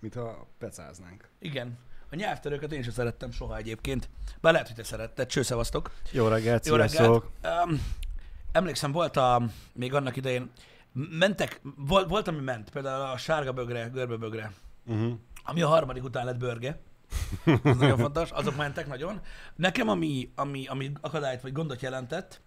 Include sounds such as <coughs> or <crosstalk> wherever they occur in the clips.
mintha pecáznánk. Igen. A nyelvtörőket én sem szerettem soha egyébként. Bár lehet, hogy te szeretted. Cső, szevasztok. Jó reggelt, Jó sziasztok! reggelt. Um, emlékszem, volt a, még annak idején, mentek, volt, volt, ami ment, például a sárga bögre, görbebögre, Uh-huh. ami a harmadik után lett bőrge. Ez nagyon fontos, azok mentek nagyon. Nekem, ami, ami, ami akadályt vagy gondot jelentett,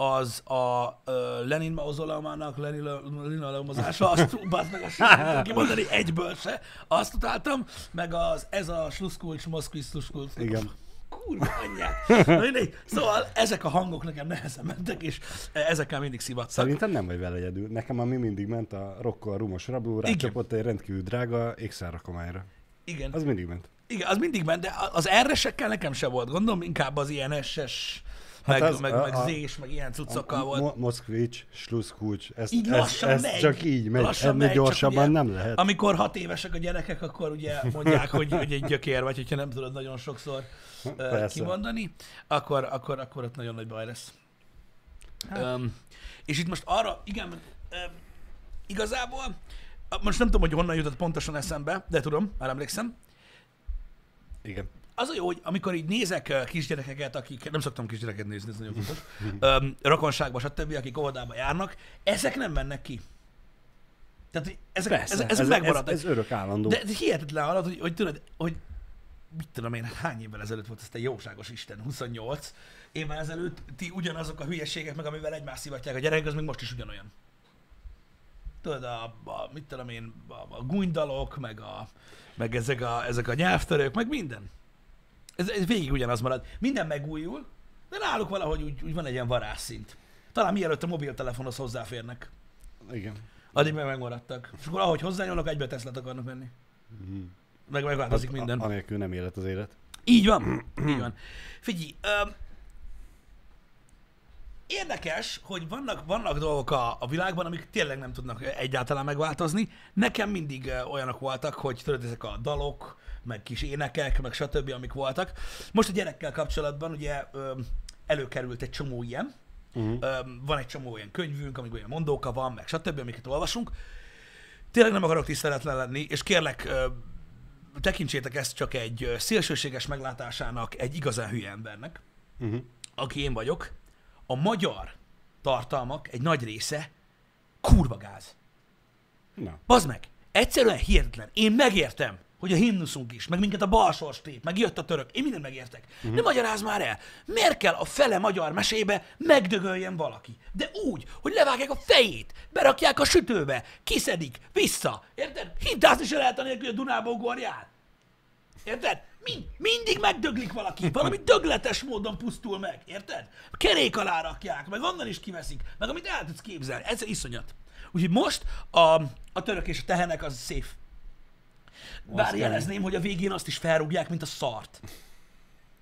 az a uh, Lenin mauzoleumának Lenin leumozása, azt <laughs> bazd meg, azt sem tudom kimondani egyből se. Azt utáltam, meg az ez a sluszkulcs, moszkvi sluszkulcs. Igen. Kurva anyját. <laughs> Na mindegy. Szóval ezek a hangok nekem nehezen mentek, és ezekkel mindig szivattak. Szerintem nem vagy vele egyedül. Nekem ami mindig ment a rokkal rumos rabló, rácsapott egy rendkívül drága XR rakományra. Igen. Az mindig ment. Igen, az mindig ment, de az R-esekkel nekem se volt gondom, inkább az ilyen SS, meg, Hát az- meg, a- meg a- Z-s, meg ilyen cuccokkal volt. Mo- Moszkvics, Sluszkulcs, ez, Így ez, lassan ez megy. csak így megy. Ennél megy, gyorsabban ugye- nem lehet. Amikor hat évesek a gyerekek, akkor ugye mondják, hogy, hogy egy gyökér vagy, hogyha nem tudod nagyon sokszor Persze. kimondani, akkor, akkor, akkor ott nagyon nagy baj lesz. Um, és itt most arra, igen, um, igazából, most nem tudom, hogy honnan jutott pontosan eszembe, de tudom, már emlékszem, Igen. Az a jó, hogy amikor így nézek ö, kisgyerekeket, akik, nem szoktam kisgyereket nézni, ez nagyon fontos, öm, rokonságban, stb., akik óvodába járnak, ezek nem mennek ki. Tehát ezek, Persze, ezek, ez, ezek ez, megmaradnak. ez, örök állandó. De, de hihetetlen hallod, hogy, hogy tudod, hogy mit tudom én, hány évvel ezelőtt volt ez a jóságos Isten, 28 évvel ezelőtt ti ugyanazok a hülyeségek, meg amivel egymást szivatják a gyerekek, az még most is ugyanolyan. Tudod, a, a mit tudom én, a, a gúnydalok, meg, a, meg ezek, a, ezek a nyelvtörők, meg minden. Ez, ez végig ugyanaz marad. Minden megújul, de náluk valahogy úgy, úgy van egy ilyen varázsszint. Talán mielőtt a mobiltelefonhoz hozzáférnek. Igen. Addig meg megmaradtak. És akkor ahogy hozzányúlnak, egybe Teslát akarnak venni. Meg megváltozik minden. A, anélkül nem élet az élet. Így van. Így van. Figyelj, öm, érdekes, hogy vannak, vannak dolgok a, a világban, amik tényleg nem tudnak egyáltalán megváltozni. Nekem mindig ö, olyanok voltak, hogy tudod, ezek a dalok, meg kis énekek, meg stb., amik voltak. Most a gyerekkel kapcsolatban ugye előkerült egy csomó ilyen. Uh-huh. Van egy csomó olyan könyvünk, amik olyan mondóka van, meg stb., amiket olvasunk. Tényleg nem akarok tiszteletlen lenni, és kérlek, tekintsétek ezt csak egy szélsőséges meglátásának egy igazán hülye embernek, Uh-huh. aki én vagyok. A magyar tartalmak egy nagy része kurva gáz. Na. Bazd meg! Egyszerűen hihetetlen. Én megértem, hogy a himnuszunk is, meg minket a balsors tép, meg jött a török. Én mindent megértek. Uh-huh. De magyaráz már el, miért kell a fele magyar mesébe megdögöljen valaki? De úgy, hogy levágják a fejét, berakják a sütőbe, kiszedik, vissza. Érted? Hintázni se lehet anélkül, hogy a Dunába ugorjál. Érted? Mind, mindig megdöglik valaki, valami <laughs> dögletes módon pusztul meg, érted? Kerék alá rakják, meg onnan is kiveszik, meg amit el tudsz képzelni, ez iszonyat. Úgyhogy most a, a török és a tehenek az safe. Bár kemény. jelezném, hogy a végén azt is felrúgják, mint a szart.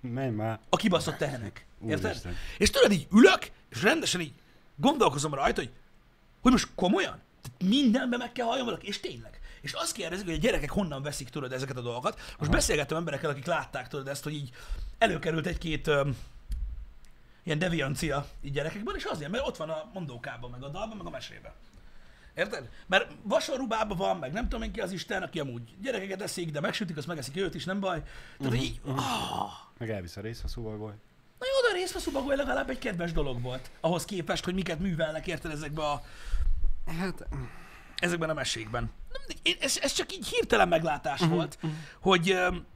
Menj már. A kibaszott tehenek. Érted? Úristen. És tudod, így ülök, és rendesen így gondolkozom rajta, hogy, hogy most komolyan? Tehát mindenbe meg kell valaki, és tényleg. És azt kérdezik, hogy a gyerekek honnan veszik, tudod, ezeket a dolgokat. Most beszélgettem emberekkel, akik látták, tudod, ezt, hogy így előkerült egy-két öm, ilyen deviancia így gyerekekben, és azért, mert ott van a mondókában, meg a dalban, meg a mesében. Érted? Mert vasorubában van, meg nem tudom én ki az Isten, aki amúgy gyerekeket eszik, de megsütik, azt megeszik őt is, nem baj. Tehát uh-huh, így, ah, Meg elvisz a rész, ha baj. Na jó, de a részfeszúbagoly legalább egy kedves dolog volt. Ahhoz képest, hogy miket művelnek, érted ezekbe a, Hát, ezekben a mesékben. Én, ez, ez csak így hirtelen meglátás uh-huh, volt, hogy, öm,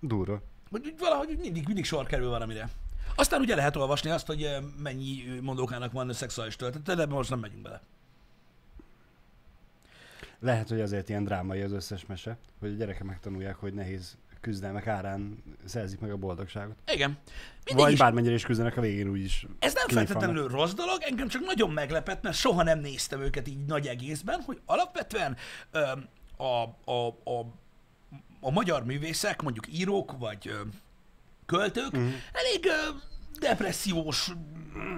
durva. hogy valahogy mindig, mindig sor kerül valamire. Aztán ugye lehet olvasni azt, hogy ö, mennyi ö, mondókának van szexuális töltet, de most nem megyünk bele. Lehet, hogy azért ilyen drámai az összes mese, hogy a gyerekek megtanulják, hogy nehéz küzdelmek árán szerzik meg a boldogságot. Igen. Mindig Vagy is, bármennyire is küzdenek a végén úgyis. ez nem feltétlenül rossz dolog, engem csak nagyon meglepett, mert soha nem néztem őket így nagy egészben, hogy alapvetően öm, a, a, a, a magyar művészek, mondjuk írók vagy ö, költők Mhm. elég ö, depressziós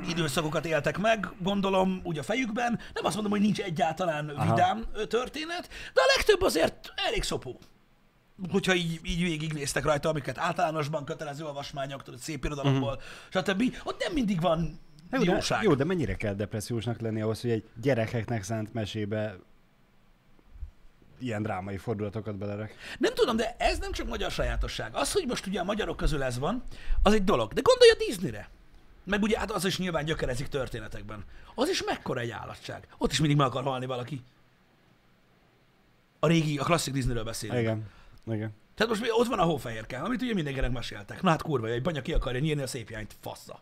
időszakokat éltek meg, gondolom úgy a fejükben. Nem azt mondom, hogy nincs egyáltalán Aha. vidám ö, történet, de a legtöbb azért elég szopó. Hogyha így, így végignéztek rajta, amiket általánosban kötelező olvasmányok, tudod, szép irodalomból, uh-huh. stb. Ott nem mindig van Jó de, jóság. jó, de mennyire kell depressziósnak lenni ahhoz, hogy egy gyerekeknek szánt mesébe ilyen drámai fordulatokat belerak. Nem tudom, de ez nem csak magyar sajátosság. Az, hogy most ugye a magyarok közül ez van, az egy dolog. De gondolj a Disneyre. Meg ugye hát az is nyilván gyökerezik történetekben. Az is mekkora egy állatság. Ott is mindig meg akar halni valaki. A régi, a klasszik Disneyről beszélünk. Igen. Igen. Tehát most ott van a hófehérke, amit ugye mindenkinek meséltek. Na hát kurva, egy banya ki akarja nyírni a szép jányt, fassa.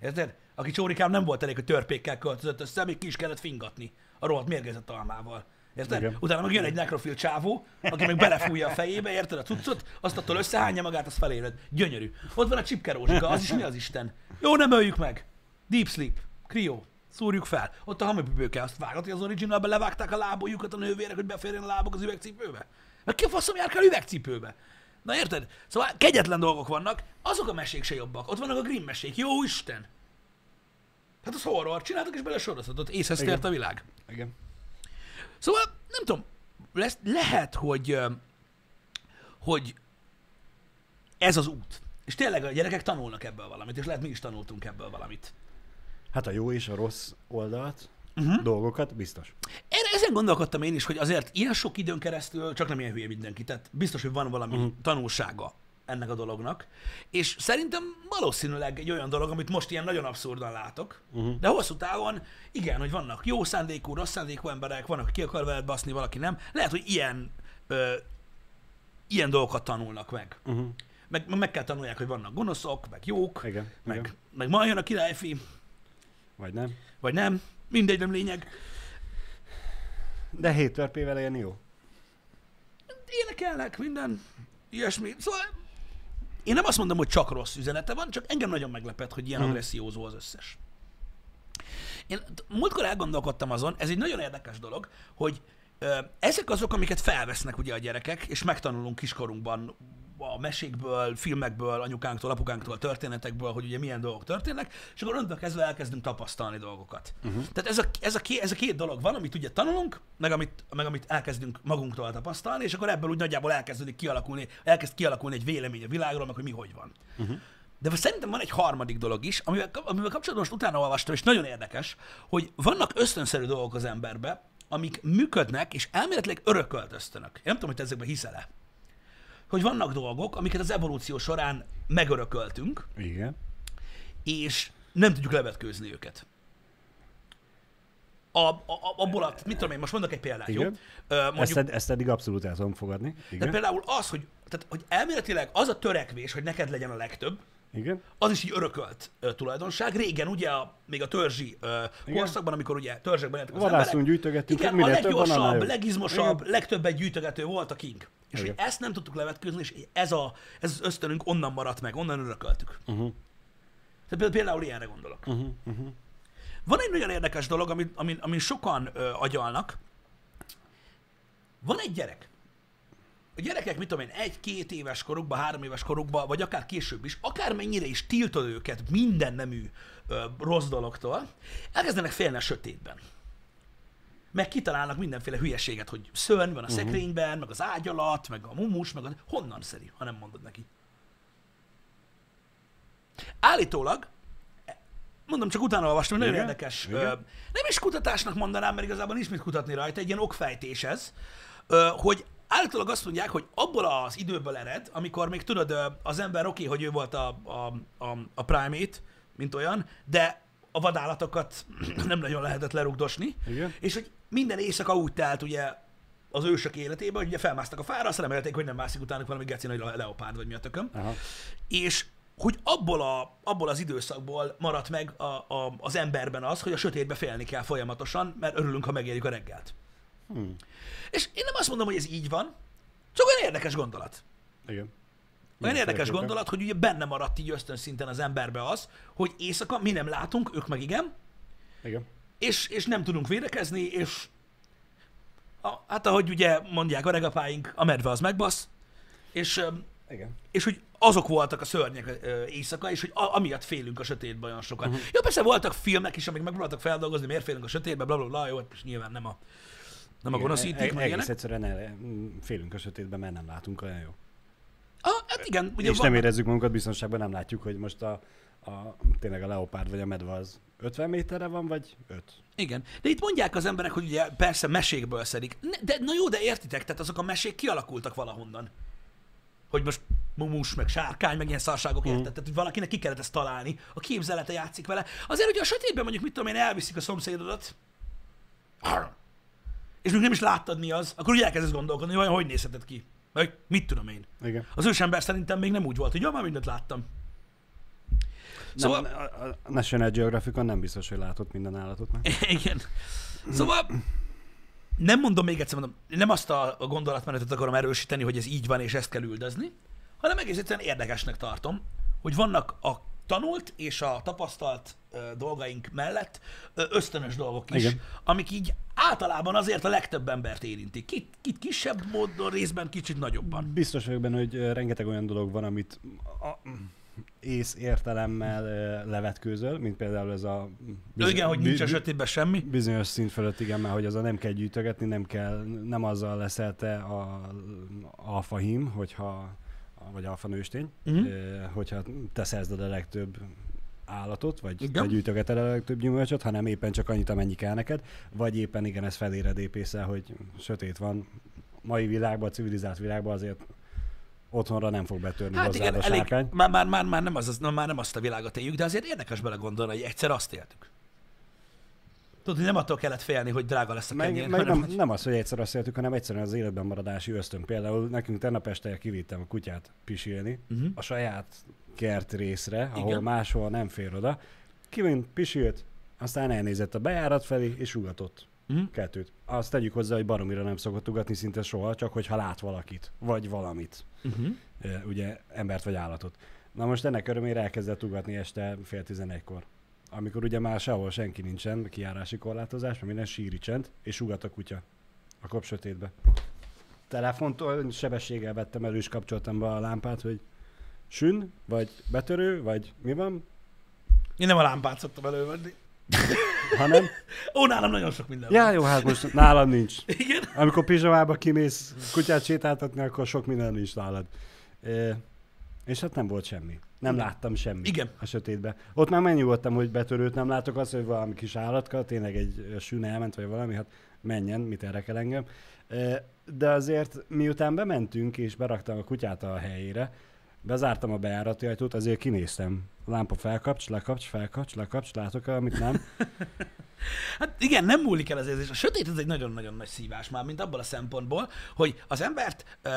Érted? Aki csórikám nem volt elég, hogy törpékkel költözött össze, még ki is kellett fingatni a rohadt mérgezett almával. Érted? Igen. Utána meg jön egy nekrofil csávó, aki meg belefújja a fejébe, érted a cuccot, azt attól összehányja magát, az feléled. Gyönyörű. Ott van a csipkerózsika, az is mi az Isten? Jó, nem öljük meg. Deep sleep. Krió. Szúrjuk fel. Ott a hamupipőke, azt vágod, hogy az originalben levágták a lábújukat a nővérek, hogy beférjen a lábok az üvegcipőbe. Meg ki a faszom jár kell üvegcipőbe? Na érted? Szóval kegyetlen dolgok vannak, azok a mesék se jobbak. Ott vannak a Grimm mesék, jó Isten! Hát az horror, csináltak is bele sorozatot, észhez tért a világ. Igen. Szóval nem tudom, lesz, lehet, hogy, hogy ez az út. És tényleg a gyerekek tanulnak ebből valamit, és lehet mi is tanultunk ebből valamit. Hát a jó és a rossz oldalt, uh-huh. dolgokat biztos. Erre, ezen gondolkodtam én is, hogy azért ilyen sok időn keresztül, csak nem ilyen hülye mindenki, tehát biztos, hogy van valami uh-huh. tanulsága ennek a dolognak. És szerintem valószínűleg egy olyan dolog, amit most ilyen nagyon abszurdan látok, uh-huh. de hosszú távon igen, hogy vannak jó szándékú, rossz szándékú emberek, vannak, ki akar veled baszni, valaki nem. Lehet, hogy ilyen, ö, ilyen dolgokat tanulnak meg. Uh-huh. meg. Meg kell tanulják, hogy vannak gonoszok, meg jók, Igen. meg, Igen. meg ma jön a királyfi, Vagy nem. vagy nem. Mindegy, nem lényeg. De hét törpével élni jó. énekelnek, minden ilyesmi. Szóval én nem azt mondom, hogy csak rossz üzenete van, csak engem nagyon meglepett, hogy ilyen Mhm. agressziózó az összes. Én múltkor elgondolkodtam azon, ez egy nagyon érdekes dolog, hogy ö, ezek azok, amiket felvesznek ugye a gyerekek, és megtanulunk kiskorunkban a mesékből, filmekből, anyukánktól, apukánktól, történetekből, hogy ugye milyen dolgok történnek, és akkor onnantól kezdve elkezdünk tapasztalni dolgokat. Uh-huh. Tehát ez a, ez, a két, ez a két dolog van, amit ugye tanulunk, meg amit, meg amit elkezdünk magunktól tapasztalni, és akkor ebből úgy nagyjából elkezdődik kialakulni, elkezd kialakulni egy vélemény a világról, meg hogy mi hogy van. Uh-huh. De szerintem van egy harmadik dolog is, amivel, amivel kapcsolatban most utána olvastam, és nagyon érdekes, hogy vannak ösztönszerű dolgok az emberbe, amik működnek, és elméletileg örökölt ösztönök. Én nem tudom, hogy te ezekben hiszel-e. Hogy vannak dolgok, amiket az evolúció során megörököltünk, Igen. és nem tudjuk levetkőzni őket. A, a, a- abból a, mit tudom én, most mondok egy példát, jó? Igen. Ö, Ezt, mondjuk, ed- ezt eddig abszolút el tudom fogadni. Igen. például az, hogy, tehát, hogy elméletileg az a törekvés, hogy neked legyen a legtöbb, Igen. az is így örökölt ö, tulajdonság. Régen ugye a, még a törzsi ö, korszakban, amikor ugye törzsekben éltek az Vadászunk, gyűjtögettünk, igen, a leggyorsabb, legizmosabb, Igen. legtöbbet gyűjtögető volt a king. És hogy Igen. ezt nem tudtuk levetkőzni, és ez, a, ez az ösztönünk onnan maradt meg, onnan örököltük. Uh-huh. Tehát például, ilyenre gondolok. Uh-huh. Uh-huh. Van egy nagyon érdekes dolog, amin, amin, amin sokan ö, agyalnak. Van egy gyerek. A gyerekek, mit tudom én, egy-két éves korukban, három éves korukban, vagy akár később is, akármennyire is tiltod őket minden nemű ö, rossz dologtól, elkezdenek félni a sötétben. Meg kitalálnak mindenféle hülyeséget, hogy szörny van a uh-huh. szekrényben, meg az ágy alatt, meg a mumus, meg a... Honnan szeri, ha nem mondod neki? Állítólag, mondom, csak utána olvastam, nagyon Igen, érdekes. igen. Ö, nem is kutatásnak mondanám, mert igazából nincs mit kutatni rajta, egy ilyen okfejtés ez, ö, hogy állítólag azt mondják, hogy abból az időből ered, amikor még tudod, az ember oké, hogy ő volt a, a, a, a primate, mint olyan, de a vadállatokat <clears throat> nem nagyon lehetett lerugdosni, Igen. és hogy minden éjszaka úgy telt ugye az ősök életében, hogy ugye felmásztak a fára, azt remélték, hogy nem mászik utánuk valami geci nagy le- leopárd, vagy mi a tököm Aha. és hogy abból, a, abból az időszakból maradt meg a, a, az emberben az, hogy a sötétbe félni kell folyamatosan, mert örülünk, ha megérjük a reggelt. Hmm. És én nem azt mondom, hogy ez így van, csak olyan érdekes gondolat. Igen. Olyan érdekes gondolat, hogy ugye benne maradt így ösztönszinten az emberbe az, hogy éjszaka mi nem látunk, ők meg igen, Igen. és, és nem tudunk védekezni, és a, hát ahogy ugye mondják a regapáink, a medve az megbasz, és Igen. és hogy azok voltak a szörnyek éjszaka, és hogy a, amiatt félünk a sötétbe olyan sokan. Uh-huh. Jó, persze voltak filmek is, amik megpróbáltak feldolgozni, miért félünk a sötétbe, bla bla bla, jó, és nyilván nem a, nem a gonoszítik, e- meg Egész egyszerűen el, mm, félünk a sötétben, mert nem látunk olyan jó. Ah, hát igen, ugye és van, nem érezzük magunkat biztonságban, nem látjuk, hogy most a, a, tényleg a leopárd vagy a medve az 50 méterre van, vagy 5? Igen. De itt mondják az emberek, hogy ugye persze mesékből szedik. De na jó, de értitek, tehát azok a mesék kialakultak valahonnan. Hogy most mumus, meg sárkány, meg ilyen szarságok, érted? Tehát, hogy valakinek ki kellett ezt találni, a képzelete játszik vele. Azért, hogy a sötétben mondjuk, mit tudom én, elviszik a szomszédodat! És még nem is láttad mi az, akkor ugye elkezdesz gondolkodni, hogy hogy nézhetett ki. Vagy mit tudom én. Igen. Az ősember szerintem még nem úgy volt, hogy jó, már mindent láttam. Szóval, Nem, a, a National Geographicon nem biztos, hogy látott minden állatot. Nem? <laughs> igen. Szóval nem mondom még egyszer, mondom, nem azt a a gondolatmenetet akarom erősíteni, hogy ez így van, és ezt kell üldözni, hanem egész egyszerűen érdekesnek tartom, hogy vannak a tanult és a tapasztalt ö, dolgaink mellett ö, ösztönös dolgok is, Igen. amik így általában azért a legtöbb embert érintik. Kit, kit kisebb módon, részben kicsit nagyobban. Biztos vagyok benne, hogy rengeteg olyan dolog van, amit a, ész értelemmel levetkőzöl, mint például ez a... Ö, igen, hogy nincs a sötétben semmi. Bizonyos szint fölött, igen, már hogy az a nem kell gyűjtögetni, nem kell, nem azzal leszel te a alfahím, hogyha, vagy alfa nőstény, uh-huh. hogyha te szerzed a legtöbb állatot, vagy Igen. te gyűjtögeted a legtöbb gyümölcsöt, hanem éppen csak annyit, amennyi kell neked, vagy éppen igen, ez feléred épészel, hogy sötét van. Mai világban, a civilizált világban azért otthonra nem fog betörni Hát hozzád igen, a elég, sárkány. már, már, már, már, nem az, az, már nem azt a világot éljük, de azért érdekes belegondolni, hogy egyszer azt éltük. Tudod, hogy nem attól kellett félni, hogy drága lesz a kenyér, Meg, meg hanem, nem, nem az, hogy egyszer azt éltük, hanem egyszerűen az életben maradási ösztön. Például nekünk tegnap este kivittem a kutyát pisilni uh-huh. a saját kert részre, ahol Igen. máshol nem fér oda. Kivint, pisilt, aztán elnézett a bejárat felé, és ugatott Uh-huh. kettőt. Azt tegyük hozzá, hogy baromira nem szokott ugatni szinte soha, csak hogyha lát valakit, vagy valamit. Uh-huh. Ugye embert vagy állatot. Na most ennek örömére elkezdett ugatni este fél tizenegykor. Amikor ugye már sehol senki nincsen, kiárási korlátozás, mert minden síri csend, és ugat a kutya a kop sötétbe. Telefontól sebességgel vettem elő, és kapcsoltam be a lámpát, hogy sün, vagy betörő, vagy mi van, Én nem a lámpát szoktam elővenni. <laughs> hanem, Ó, nálam nagyon sok minden van. já, jó, hát most nálam nincs. <laughs> Igen? Amikor pizsamába kimész kutyát sétáltatni, akkor sok minden nincs nálad. E, és hát nem volt semmi. Nem láttam semmit Igen. a sötétbe. Ott már megnyugodtam, hogy betörőt nem látok, az, hogy valami kis állatka, tényleg egy sűn elment, vagy valami, hát menjen, mit érdekel engem. E, de azért miután bementünk, és beraktam a kutyát a helyére, bezártam a bejárati ajtót, azért kinéztem. Lámpa felkapcs, lekapcs, felkapcs, lekapcs, látok amit nem. <laughs> Hát igen, nem múlik el az érzés. A sötét ez egy nagyon-nagyon nagy szívás már, mint abból a szempontból, hogy az embert uh,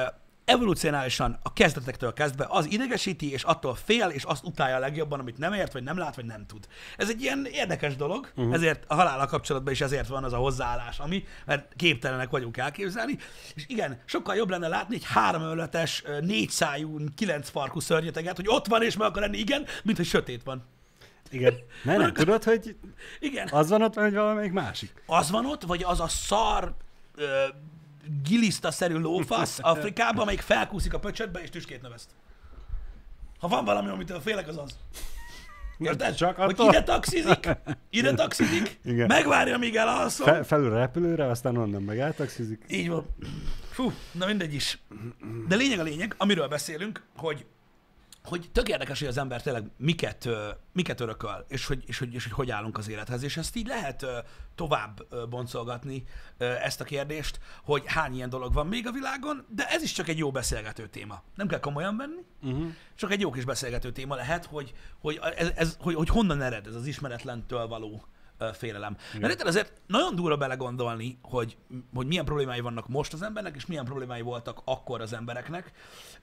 evolúcionálisan a kezdetektől kezdve az idegesíti, és attól fél, és azt utálja a legjobban, amit nem ért, vagy nem lát, vagy nem tud. Ez egy ilyen érdekes dolog, uh-huh. ezért a halállal kapcsolatban is ezért van az a hozzáállás, ami, mert képtelenek vagyunk elképzelni. És igen, sokkal jobb lenne látni egy háromöletes, négyszájú, kilenc farkú szörnyeteget, hogy ott van, és meg akar lenni, igen, mint hogy sötét van. Igen. Ne, nem <laughs> tudod, hogy Igen. az van ott, vagy valamelyik másik? az van ott, vagy az a szar ö, giliszta-szerű lófasz Afrikában, amelyik felkúszik a pöcsödbe és tüskét növeszt. Ha van valami, amitől félek, az az. Érted? Csak hogy attól? ide taxizik, ide taxizik, Igen. megvárja, míg elalszom. Fe, felül a repülőre, aztán onnan meg eltaxizik. Így van. Fú, na mindegy is. De lényeg a lényeg, amiről beszélünk, hogy hogy tök érdekes, hogy az ember tényleg miket, miket örököl, és hogy, és, hogy, és hogy hogy állunk az élethez. És ezt így lehet tovább boncolgatni ezt a kérdést, hogy hány ilyen dolog van még a világon, de ez is csak egy jó beszélgető téma. Nem kell komolyan venni, Uh-huh. csak egy jó kis beszélgető téma lehet, hogy, hogy, ez, ez, hogy, hogy honnan ered ez az ismeretlentől való félelem. Mert érted, azért nagyon durva belegondolni, hogy, hogy milyen problémái vannak most az embernek, és milyen problémái voltak akkor az embereknek.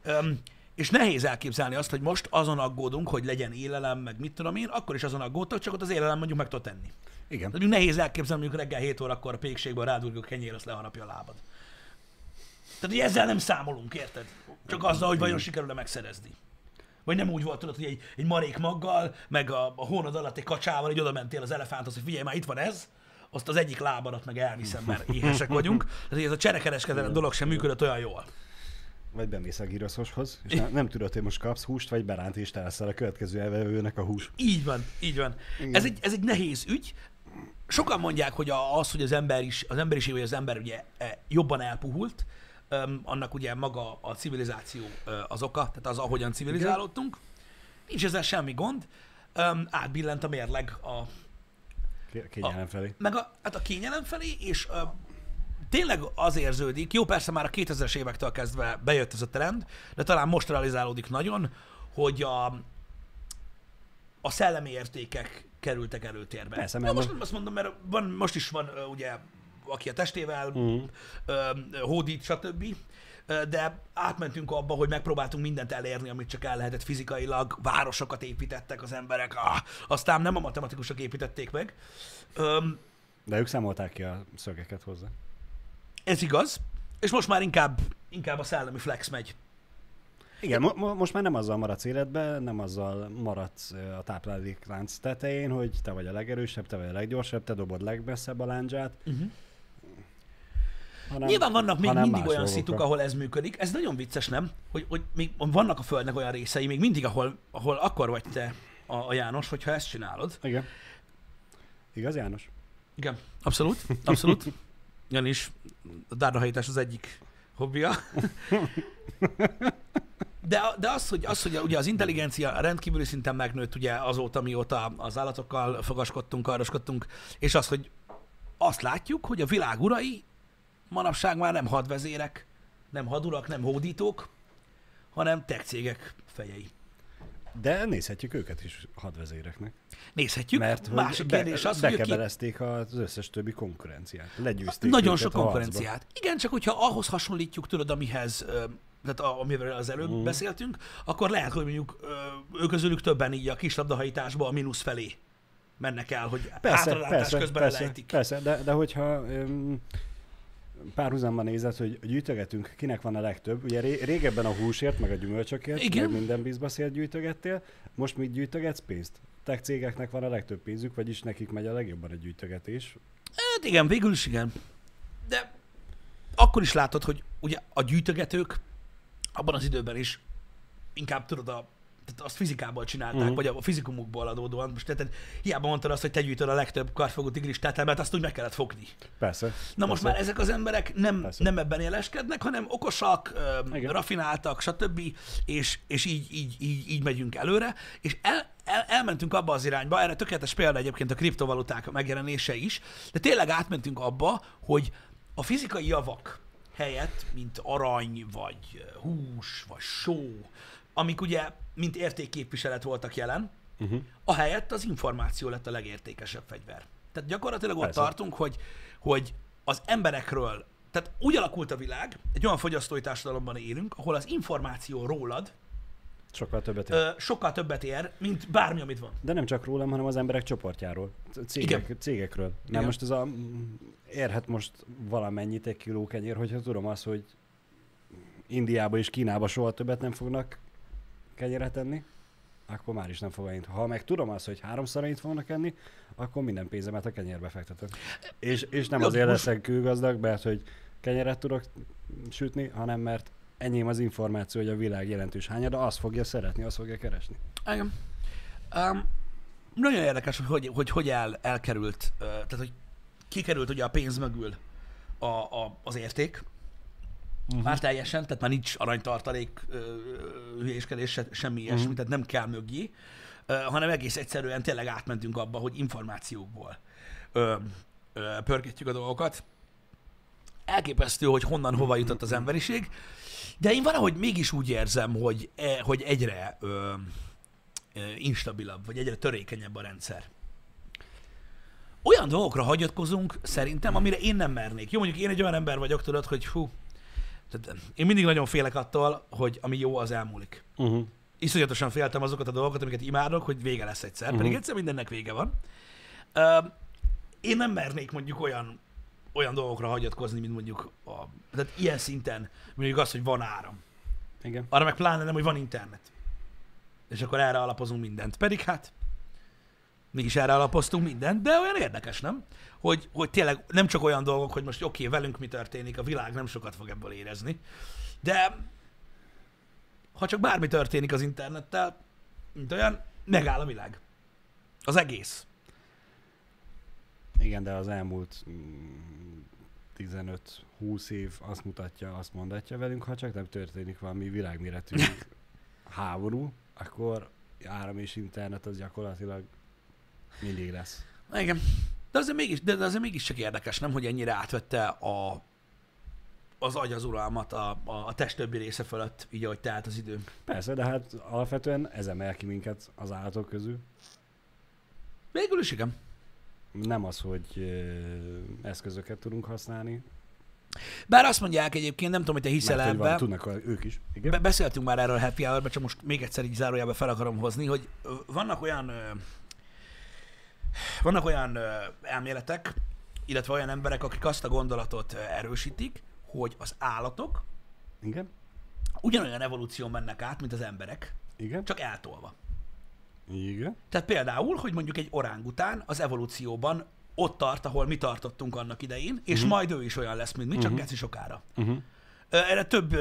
Öm, és nehéz elképzelni azt, hogy most azon aggódunk, hogy legyen élelem, meg mit tudom én, akkor is azon aggódtak, csak ott az élelem mondjuk meg tud tenni. Igen. Tehát nehéz elképzelni, mondjuk reggel 7 órakor a pékségből rádurgó kenyér, azt leharapja a lábad. Tehát, hogy ezzel nem számolunk, érted? Csak azzal, hogy vajon sikerül-e megszerezni. Vagy nem úgy volt, tudod, hogy egy, egy marék maggal, meg a, a hónod alatt egy kacsával, hogy oda mentél az elefánthoz, hogy figyelj, már itt van ez, azt az egyik lábadat meg elviszem, mert éhesek vagyunk. Tehát ez a cserekereskedelem dolog sem működött olyan jól. Vagy bemész a giroszoshoz, és nem, nem tudod, hogy most kapsz húst, vagy beránt és te leszel a következő elvevőnek a hús. Így van, így van. Igen. Ez egy, ez egy nehéz ügy. Sokan mondják, hogy a- az, hogy az ember is, az emberiség vagy az ember ugye e, jobban elpuhult, annak ugye maga a civilizáció az oka, tehát az, ahogyan civilizálódtunk. Nincs ezzel semmi gond. átbillent a mérleg a, Ké- Kényelem felé. meg a, hát a kényelem felé, és tényleg az érződik, jó persze már a 2000-es évektől kezdve bejött ez a trend, de talán most realizálódik nagyon, hogy a, a szellemi értékek kerültek előtérbe. Persze, Na, mert most most- nem azt mondom, mert van, most is van ugye, aki a testével ö, hódít, stb. De átmentünk abba, hogy megpróbáltunk mindent elérni, amit csak el lehetett fizikailag. Városokat építettek az emberek, ah, aztán nem a matematikusok építették meg. De ők számolták ki a szögeket hozzá. Ez igaz, és most már inkább, inkább a szellemi flex megy. Igen, mo- mo- most már nem azzal maradsz életben, nem azzal maradsz a tápláléklánc tetején, hogy te vagy a legerősebb, te vagy a leggyorsabb, te dobod legmesszebb a láncsát. Uh-huh. Hanem, Nyilván vannak még mindig olyan szituk, ahol ez működik. Ez nagyon vicces, nem? Hogy, hogy még vannak a Földnek olyan részei, még mindig, ahol, ahol akkor vagy te a, a János, hogyha ezt csinálod. Igen. Igaz, János? Igen, abszolút, abszolút. <laughs> Janis, a dárnahajítás az egyik hobbija. De, de az, hogy, az, hogy ugye az intelligencia rendkívüli szinten megnőtt ugye azóta, mióta az állatokkal fogaskodtunk, karoskodtunk, és az, hogy azt látjuk, hogy a világ urai manapság már nem hadvezérek, nem hadurak, nem hódítók, hanem tech cégek fejei. De nézhetjük őket is hadvezéreknek. Nézhetjük. Mert hogy Másik kérdés az, hogy ők ki- az összes többi konkurenciát. Legyőzték Nagyon sok a harcba. konkurenciát. Igen, csak hogyha ahhoz hasonlítjuk, tudod, amihez, tehát amivel az előbb mm. beszéltünk, akkor lehet, hogy mondjuk ők közülük többen így a kislabdahajításba a mínusz felé mennek el, hogy Persze, hátralátás persze, közben persze, lejtik. persze, de, de hogyha öm, párhuzamban nézed, hogy gyűjtögetünk, kinek van a legtöbb. Ugye ré, régebben a húsért, meg a gyümölcsökért, Igen. meg minden bizbaszért gyűjtögettél, most mit gyűjtögetsz pénzt? Tech cégeknek van a legtöbb pénzük, vagyis nekik megy a legjobban a gyűjtögetés. Hát igen, végül is igen. De akkor is látod, hogy ugye a gyűjtögetők abban az időben is inkább tudod a tehát azt fizikából csinálták, uh-huh. vagy a fizikumukból adódóan. Most tehát hiába mondtad azt, hogy te gyűjtöd a legtöbb kartfogó tigris tetemet, azt úgy meg kellett fogni. Persze. Na most persze. már ezek az emberek nem, Persze. nem ebben éleskednek, hanem okosak, Igen. rafináltak, stb. És, és így, így, így, így megyünk előre. És el, el, elmentünk abba az irányba, erre tökéletes példa egyébként a kriptovaluták megjelenése is, de tényleg átmentünk abba, hogy a fizikai javak helyett, mint arany, vagy hús, vagy só, amik ugye mint értékképviselet voltak jelen, Uh-huh. a helyett az információ lett a legértékesebb fegyver. Tehát gyakorlatilag ott Persze. tartunk, hogy, hogy az emberekről, tehát úgy alakult a világ, egy olyan fogyasztói társadalomban élünk, ahol az információ rólad Sokkal többet ér. ö, sokkal többet ér, mint bármi, amit van. De nem csak rólam, hanem az emberek csoportjáról, cégek, cégekről. Mert Igen. most ez a, érhet most valamennyit egy kiló kenyér, hogyha tudom azt, hogy Indiába és Kínába soha többet nem fognak kenyeret enni, akkor már is nem fog enni. Ha meg tudom azt, hogy háromszor ennyit fognak enni, akkor minden pénzemet a kenyérbe fektetem. És, és nem azért leszek kőgazdag, mert hogy kenyeret tudok sütni, hanem mert enyém az információ, hogy a világ jelentős hányada, azt fogja szeretni, azt fogja keresni. Igen. Um, nagyon érdekes, hogy hogy, hogy, hogy el, elkerült, uh, tehát hogy kikerült ugye a pénz mögül a, a, az érték, uh-huh. már teljesen, tehát már nincs aranytartalék, hülyéskedés, se, semmi ilyesmi, Mhm. tehát nem kell mögé, hanem egész egyszerűen tényleg átmentünk abba, hogy információkból uh, uh, pörgetjük a dolgokat. Elképesztő, hogy honnan hova jutott az emberiség, de én valahogy mégis úgy érzem, hogy, e, hogy egyre ö, ö, instabilabb, vagy egyre törékenyebb a rendszer. Olyan dolgokra hagyatkozunk szerintem, amire én nem mernék. Jó, mondjuk én egy olyan ember vagyok, tudod, hogy hú, tehát én mindig nagyon félek attól, hogy ami jó, az elmúlik. Uh-huh. Iszonyatosan féltem azokat a dolgokat, amiket imádok, hogy vége lesz egyszer, uh-huh. pedig egyszer mindennek vége van. Ö, én nem mernék mondjuk olyan, olyan dolgokra hagyatkozni, mint mondjuk a, tehát ilyen szinten, mondjuk az, hogy van áram. Igen. Arra meg pláne nem, hogy van internet. És akkor erre alapozunk mindent. Pedig hát mi is erre alapoztunk mindent, de olyan érdekes, nem? Hogy, hogy tényleg nem csak olyan dolgok, hogy most oké, okay, velünk mi történik, a világ nem sokat fog ebből érezni, de ha csak bármi történik az internettel, mint olyan, megáll a világ. Az egész. Igen, de az elmúlt mm, 15-20 év azt mutatja, azt mondatja velünk, ha csak nem történik valami világméretű <laughs> háború, akkor áram és internet az gyakorlatilag mindig lesz. Igen. De azért, mégis, de azért mégis csak érdekes, nem, hogy ennyire átvette a, az agy az uralmat a, a, a test többi része fölött, így ahogy telt az idő. Persze, de hát alapvetően ez emel ki minket az állatok közül. Végül is igen. Nem az, hogy ö, eszközöket tudunk használni, Bár azt mondják egyébként, nem tudom, hogy te hiszel mert hogy van, ebbe, tudnak ők is. Igen? Be- beszéltünk már erről a Happy hour csak most még egyszer így zárójába fel akarom hozni, hogy ö, vannak olyan ö, vannak olyan elméletek, illetve olyan emberek, akik azt a gondolatot erősítik, hogy az állatok Igen? ugyanolyan evolúción mennek át, mint az emberek, Igen? csak eltolva. Igen? Tehát például, hogy mondjuk egy orángután az evolúcióban ott tart, ahol mi tartottunk annak idején, és uh-huh. majd ő is olyan lesz, mint mi, csak uh-huh. geci sokára. Uh-huh. Erre több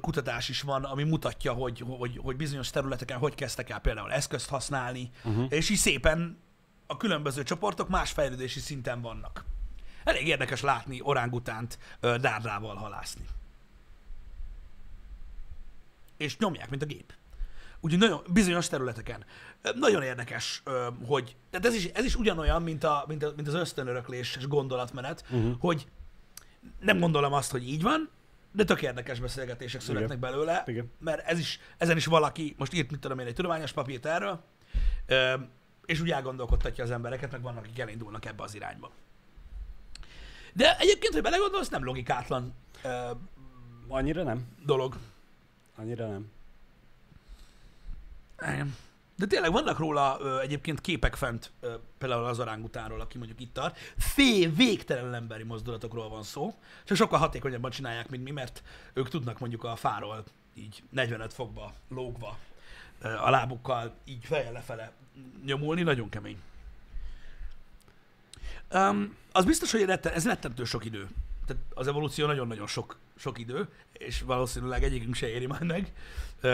kutatás is van, ami mutatja, hogy, hogy, hogy bizonyos területeken hogy kezdtek el például eszközt használni, uh-huh. és így szépen a különböző csoportok más fejlődési szinten vannak. Elég érdekes látni orángutánt dárdával halászni. És nyomják, mint a gép. Úgyhogy nagyon, bizonyos területeken. Nagyon érdekes, hogy tehát ez is, ez is ugyanolyan, mint, a, mint, a, mint az ösztönörökléses gondolatmenet, uh-huh. hogy nem gondolom azt, hogy így van, de tök érdekes beszélgetések születnek Igen. belőle, Igen. mert ez is, ezen is valaki most írt, mit tudom én, egy tudományos papírt erről, és úgy elgondolkodtatja az embereket, meg vannak, akik elindulnak ebbe az irányba. De egyébként, hogy belegondolsz, nem logikátlan ö, Annyira nem. dolog. Annyira nem. Igen. De tényleg vannak róla ö, egyébként képek fent, ö, például az orángutánról, aki mondjuk itt tart. Fél végtelen emberi mozdulatokról van szó, csak sokkal hatékonyabban csinálják, mint mi, mert ők tudnak mondjuk a fáról így 45 fokba lógva ö, a lábukkal így fejjel lefele nyomulni, nagyon kemény. Um, az biztos, hogy retten, ez rettentő sok idő. Tehát az evolúció nagyon-nagyon sok, sok idő, és valószínűleg egyikünk se éri majd meg,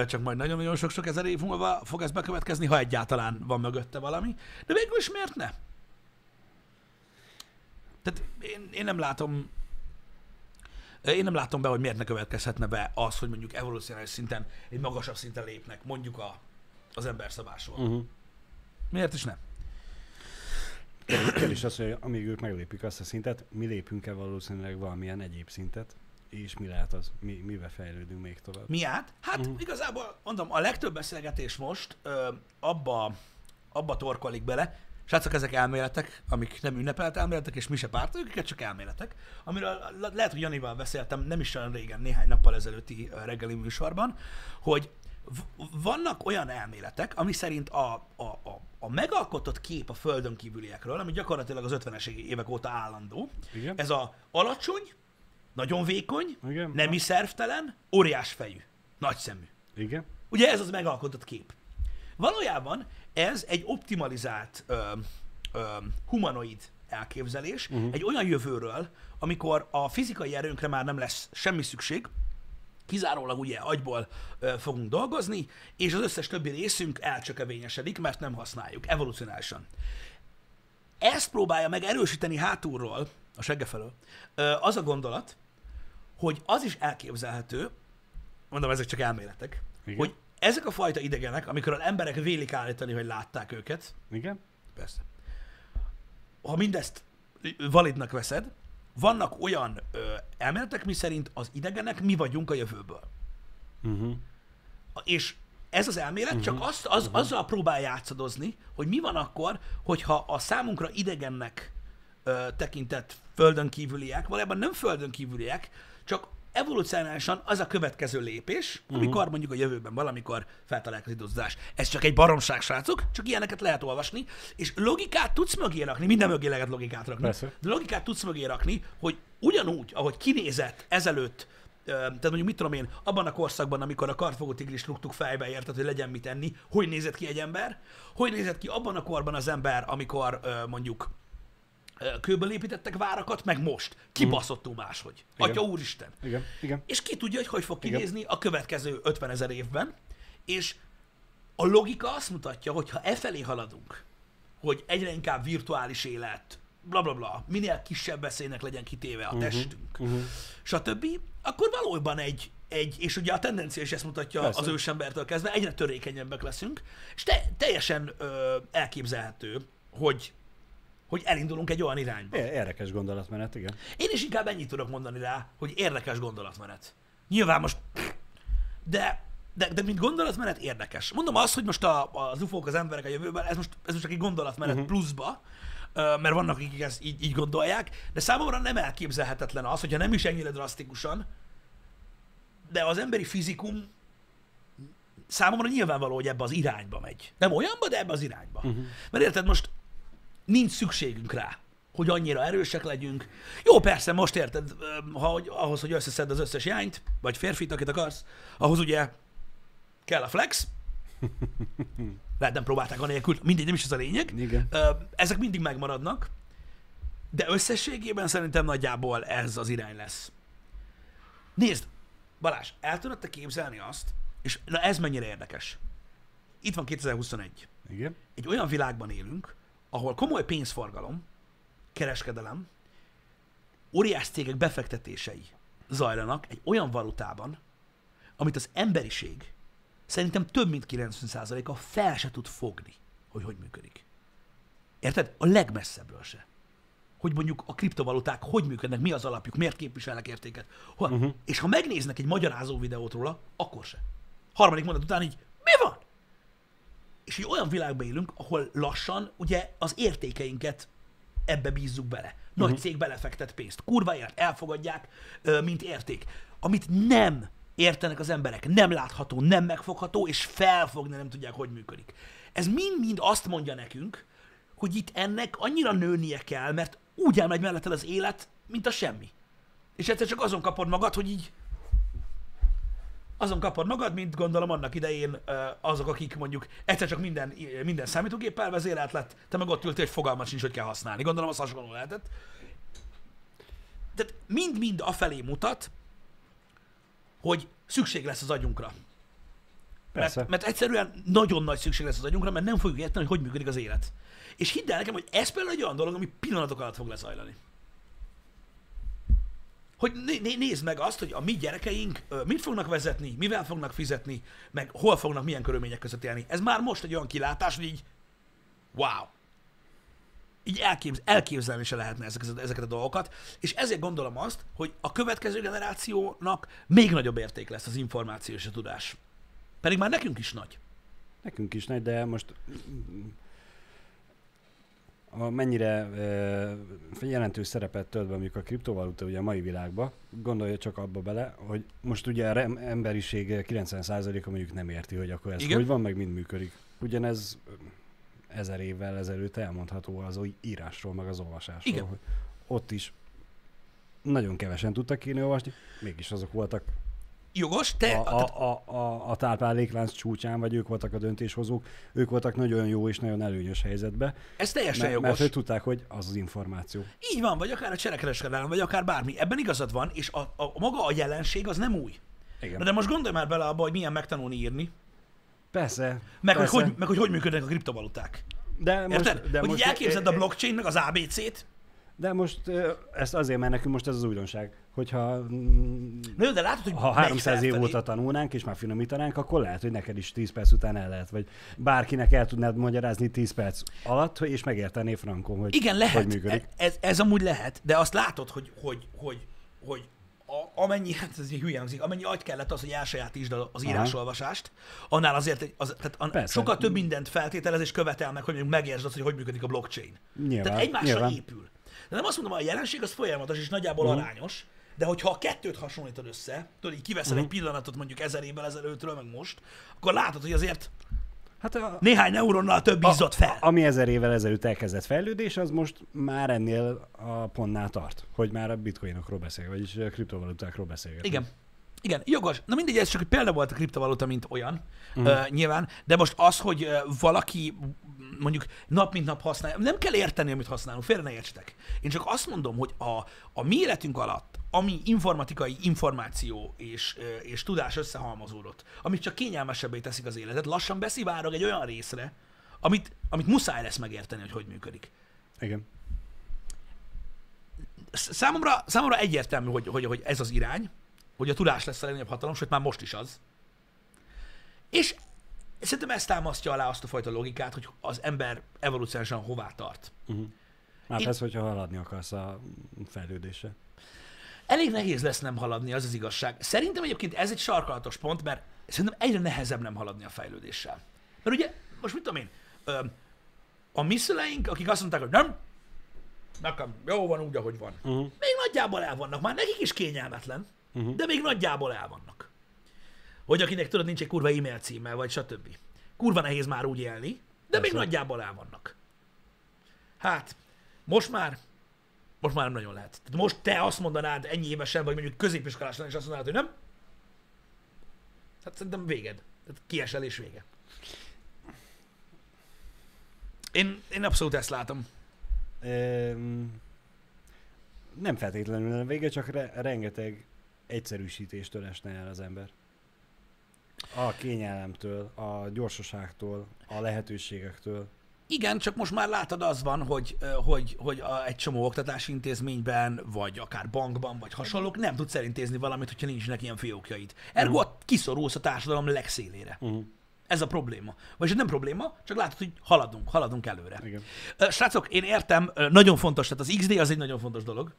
csak majd nagyon-nagyon sok-sok ezer év múlva fog ez bekövetkezni, ha egyáltalán van mögötte valami. De végül is miért ne? Tehát én, én nem látom, én nem látom be, hogy miért ne következhetne be az, hogy mondjuk evolúcionális szinten egy magasabb szinten lépnek, mondjuk a, az ember szabásról. Uh-huh. Miért is nem? Kérdés az, hogy amíg ők meglépik azt a szintet, mi lépünk-e valószínűleg valamilyen egyéb szintet, és mi lehet az, mi, mivel fejlődünk még tovább. Mi át? Hát uh-huh. igazából mondom, a legtöbb beszélgetés most ö, abba, abba torkolik bele, Srácok, ezek elméletek, amik nem ünnepelt elméletek, és mi se pártoljuk, csak elméletek. Amiről le- lehet, hogy Janival beszéltem nem is olyan régen, néhány nappal ezelőtti reggeli műsorban, hogy vannak olyan elméletek, ami szerint a, a, a, a megalkotott kép a földön kívüliekről, ami gyakorlatilag az 50-es évek óta állandó, Igen? ez a alacsony, nagyon vékony, Igen? nemi szervtelen, óriás fejű, nagy szemű. Igen? Ugye ez az megalkotott kép. Valójában ez egy optimalizált ö, ö, humanoid elképzelés, uh-huh. egy olyan jövőről, amikor a fizikai erőnkre már nem lesz semmi szükség, kizárólag ugye agyból ö, fogunk dolgozni, és az összes többi részünk elcsökevényesedik, mert nem használjuk, evolucionálisan. Ezt próbálja meg erősíteni hátulról, a segge felől, ö, az a gondolat, hogy az is elképzelhető, mondom, ezek csak elméletek, Igen. hogy ezek a fajta idegenek, amikor az emberek vélik állítani, hogy látták őket, Igen? persze, ha mindezt validnak veszed, vannak olyan ö, elméletek, mi szerint az idegenek mi vagyunk a jövőből. Uh-huh. És ez az elmélet uh-huh. csak azt, az, uh-huh. azzal próbál játszadozni, hogy mi van akkor, hogyha a számunkra idegennek ö, tekintett földön kívüliek, valójában nem földön kívüliek, csak evolúcionálisan az a következő lépés, amikor mondjuk a jövőben valamikor feltalálják az időzás. Ez csak egy baromság, srácok, csak ilyeneket lehet olvasni, és logikát tudsz mögé rakni, minden mögé lehet logikát rakni, Persze. de logikát tudsz mögé rakni, hogy ugyanúgy, ahogy kinézett ezelőtt, tehát mondjuk mit tudom én, abban a korszakban, amikor a kartfogó tigris rúgtuk fejbe, érted, hogy legyen mit enni, hogy nézett ki egy ember, hogy nézett ki abban a korban az ember, amikor mondjuk kőből építettek várakat, meg most. Kibaszottul máshogy. Igen. Atya úristen. Igen? Igen? És ki tudja, hogy hogy fog Igen. kinézni a következő 50 ezer évben, és a logika azt mutatja, hogy ha e felé haladunk, hogy egyre inkább virtuális élet, bla bla bla, minél kisebb veszélynek legyen kitéve a testünk, Uh-huh. stb., akkor valójában egy egy, és ugye a tendencia is ezt mutatja Persze. az ősembertől kezdve, egyre törékenyebbek leszünk, és te, teljesen ö, elképzelhető, hogy, hogy elindulunk egy olyan irányba. É- Érdekes gondolatmenet, igen. Én is inkább ennyit tudok mondani rá, hogy érdekes gondolatmenet. Nyilván most, de, de, de mint gondolatmenet érdekes. Mondom azt, hogy most a, az ufók, az emberek a jövőben, ez most, ez most csak egy gondolatmenet uh-huh. pluszba, mert vannak, akik ezt így, így gondolják, de számomra nem elképzelhetetlen az, hogyha nem is ennyire drasztikusan, de az emberi fizikum számomra nyilvánvaló, hogy ebbe az irányba megy. Nem olyanba, de ebbe az irányba. Uh-huh. Mert érted, most nincs szükségünk rá, hogy annyira erősek legyünk. Jó, persze, most érted, ha, hogy, ahhoz, hogy összeszed az összes jányt, vagy férfit, akit akarsz, ahhoz ugye kell a flex. <laughs> Lehet nem próbálták a nélkül, mindegy, nem is ez a lényeg. Igen. Ezek mindig megmaradnak, de összességében szerintem nagyjából ez az irány lesz. Nézd, Balázs, el tudod te képzelni azt, és na ez mennyire érdekes. Itt van 2021 Igen. egy olyan világban élünk, ahol komoly pénzforgalom, kereskedelem, óriás cégek befektetései zajlanak egy olyan valutában, amit az emberiség szerintem több mint 90%-a fel se tud fogni, hogy hogy működik. Érted? A legmesszebbről se. Hogy mondjuk a kriptovaluták hogy működnek, mi az alapjuk, miért képviselnek értéket. Hol? Uh-huh. És ha megnéznek egy magyarázó videót róla, akkor se. Harmadik mondat után így, mi van? És egy olyan világban élünk, ahol lassan ugye az értékeinket ebbe bízzuk bele. Nagy uh-huh. cég belefektet pénzt. Kurva ért, elfogadják, mint érték. Amit nem értenek az emberek, nem látható, nem megfogható, és felfogni nem tudják, hogy működik. Ez mind-mind azt mondja nekünk, hogy itt ennek annyira nőnie kell, mert úgy elmegy melletted az élet, mint a semmi. És egyszer csak azon kapod magad, hogy így azon kapod magad, mint gondolom annak idején azok, akik mondjuk egyszer csak minden, minden számítógéppel vezérelt lett, te meg ott ültél, hogy fogalmat sincs, hogy kell használni. Gondolom az hasonló lehetett. Tehát mind-mind afelé mutat, hogy szükség lesz az agyunkra. Persze. Mert, mert egyszerűen nagyon nagy szükség lesz az agyunkra, mert nem fogjuk érteni, hogy hogy működik az élet. És hidd el nekem, hogy ez például egy olyan dolog, ami pillanatok alatt fog lezajlani. Hogy né- né- nézd meg azt, hogy a mi gyerekeink mit fognak vezetni, mivel fognak fizetni, meg hol fognak milyen körülmények között élni. Ez már most egy olyan kilátás, hogy így wow. Így elképz- elképzelni se lehetne ezeket, ezeket a dolgokat, és ezért gondolom azt, hogy a következő generációnak még nagyobb érték lesz az információ és a tudás. Pedig már nekünk is nagy. Nekünk is nagy, de most a mennyire e, jelentős szerepet tölt be mondjuk a kriptovaluta ugye a mai világban, gondolja csak abba bele, hogy most ugye a emberiség 90%-a mondjuk nem érti, hogy akkor ez Igen. Hogy van, meg mind működik. Ugyanez ezer évvel ezelőtt elmondható az írásról, meg az olvasásról. Igen. Hogy ott is nagyon kevesen tudtak írni, olvasni, mégis azok voltak Jogos, te... a, a, a, a, a tápláléklánc csúcsán, vagy ők voltak a döntéshozók, ők voltak nagyon jó és nagyon előnyös helyzetben, ez teljesen mert, jogos. mert ők tudták, hogy az az információ. Így van, vagy akár a cserekereskedelem, vagy akár bármi. Ebben igazad van, és a, a, maga a jelenség az nem új. Igen. Na de most gondolj már bele abba, hogy milyen megtanulni írni, Persze. meg, hogy, persze. hogy, meg hogy hogy működnek a kriptovaluták. de most, Érted? de hogy most, így elképzeld a blockchain, meg az ABC-t, De most ö, ezt azért, mert nekünk most ez az újdonság, hogyha mm, Na de látod, hogy ha megy 300 év óta tanulnánk, és már finomítanánk, akkor lehet, hogy neked is 10 perc után el lehet, vagy bárkinek el tudnád magyarázni 10 perc alatt, és megértené frankon, hogy Igen, lehet. hogy működik. Ez, ez amúgy lehet, de azt látod, hogy, hogy, hogy, hogy a, amennyi, <laughs> hát ez hülye hangzik, amennyi agy kellett az, hogy elsajátítsd az írásolvasást, annál azért az, tehát an, Persze. sokkal több mindent feltételez és követel meg, hogy megértsd azt, hogy hogy működik a blockchain. Nyilván, Tehát egymásra nyilván. épül. De nem azt mondom, a jelenség az folyamatos és nagyjából Mhm. arányos, de hogyha a kettőt hasonlítod össze, tudod, így kiveszel egy pillanatot mondjuk ezer évvel ezelőttről, meg most, akkor látod, hogy azért Hát a, néhány neuronnal több izzott fel. A, ami ezer évvel ezelőtt elkezdett fejlődés, az most már ennél a pontnál tart, hogy már a bitcoinokról beszél, vagyis a kriptovalutákról beszélgetünk. Igen. Igen, jogos. Na mindegy, ez csak egy példa volt a kriptovaluta, mint olyan, uh-huh. uh, nyilván, de most az, hogy uh, valaki mondjuk nap mint nap használja, nem kell érteni, amit használunk, félre ne értsetek. Én csak azt mondom, hogy a, a mi életünk alatt, ami informatikai információ és, uh, és tudás összehalmozódott, amit csak kényelmesebbé teszik az életet, lassan beszivárog egy olyan részre, amit, amit muszáj lesz megérteni, hogy hogy működik. Igen. Sz- Számomra, számomra egyértelmű, hogy, hogy, hogy ez az irány, hogy a tudás lesz a legnagyobb hatalom, sőt már most is az. És szerintem ez támasztja alá azt a fajta logikát, hogy az ember evolúciósan hová tart. Uh-huh. Hát ez, hogyha haladni akarsz a fejlődésre. Elég nehéz lesz nem haladni, az az igazság. Szerintem egyébként ez egy sarkalatos pont, mert szerintem egyre nehezebb nem haladni a fejlődéssel. Mert ugye, most mit tudom én, a mi szüleink, akik azt mondták, hogy nem, nekem jó van úgy, ahogy van. Uh-huh. Még nagyjából el vannak, már nekik is kényelmetlen, Uh-huh. de még nagyjából el vannak. Hogy akinek tudod, nincs egy kurva e-mail címe, vagy stb. Kurva nehéz már úgy élni, de még Persze. nagyjából el vannak. Hát, most már, most már nem nagyon lehet. Tehát most te azt mondanád ennyi évesen, vagy mondjuk középiskolás lenni, és azt mondanád, hogy nem, hát szerintem véged. Tehát kiesel és vége. Én, én abszolút ezt látom. Öm, nem feltétlenül a vége, csak re- rengeteg egyszerűsítéstől esne el az ember. A kényelemtől, a gyorsaságtól, a lehetőségektől. Igen, csak most már látod, az van, hogy, hogy, hogy a, egy csomó oktatási intézménben, vagy akár bankban, vagy hasonlók nem tudsz elintézni valamit, hogyha nincsenek ilyen fiókjaid. Ergo ott kiszorulsz a társadalom legszélére. Uh-huh. Ez a probléma. Vagy nem probléma, csak látod, hogy haladunk, haladunk előre. Igen. Srácok, én értem, nagyon fontos, tehát az XD az egy nagyon fontos dolog.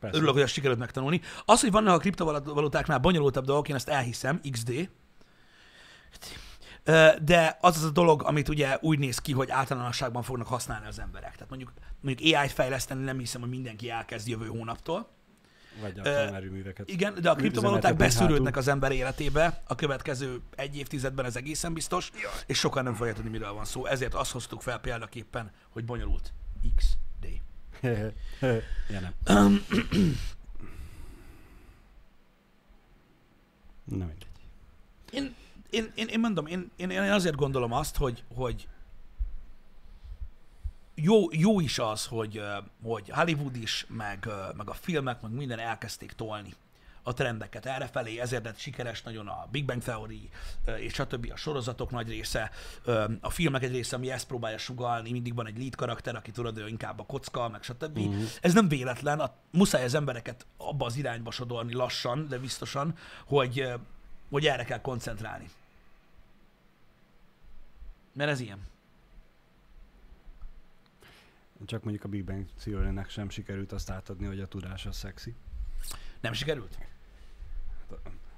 Persze. Örülök, hogy azt sikerült megtanulni. Az, hogy vannak a kriptovalutáknál bonyolultabb dolgok, én ezt elhiszem, XD. De az az a dolog, amit ugye úgy néz ki, hogy általánosságban fognak használni az emberek. Tehát mondjuk, mondjuk AI-t fejleszteni nem hiszem, hogy mindenki elkezd jövő hónaptól. Vagy atomerőműveket. Igen, de a kriptovaluták beszűrődnek az ember életébe a következő egy évtizedben, ez egészen biztos, és sokan nem fogják tudni, miről van szó. Ezért azt hoztuk fel példaképpen, hogy bonyolult. XD. <laughs> ja, nem. Na mindegy. Én, én, én, én mondom, én, én, én azért gondolom azt, hogy, hogy jó, jó is az, hogy, hogy Hollywood is, meg, meg a filmek, meg minden elkezdték tolni a trendeket errefelé, ezért lett sikeres nagyon a Big Bang Theory, és stb. a sorozatok nagy része, a filmek egy része, ami ezt próbálja sugalni, mindig van egy lead karakter, aki tudod, ő inkább a kocka, meg stb. Uh-huh. Ez nem véletlen, a, muszáj az embereket abba az irányba sodorni lassan, de biztosan, hogy, hogy erre kell koncentrálni. Mert ez ilyen. Csak mondjuk a Big Bang theory sem sikerült azt átadni, hogy a tudás az szexi. Nem sikerült?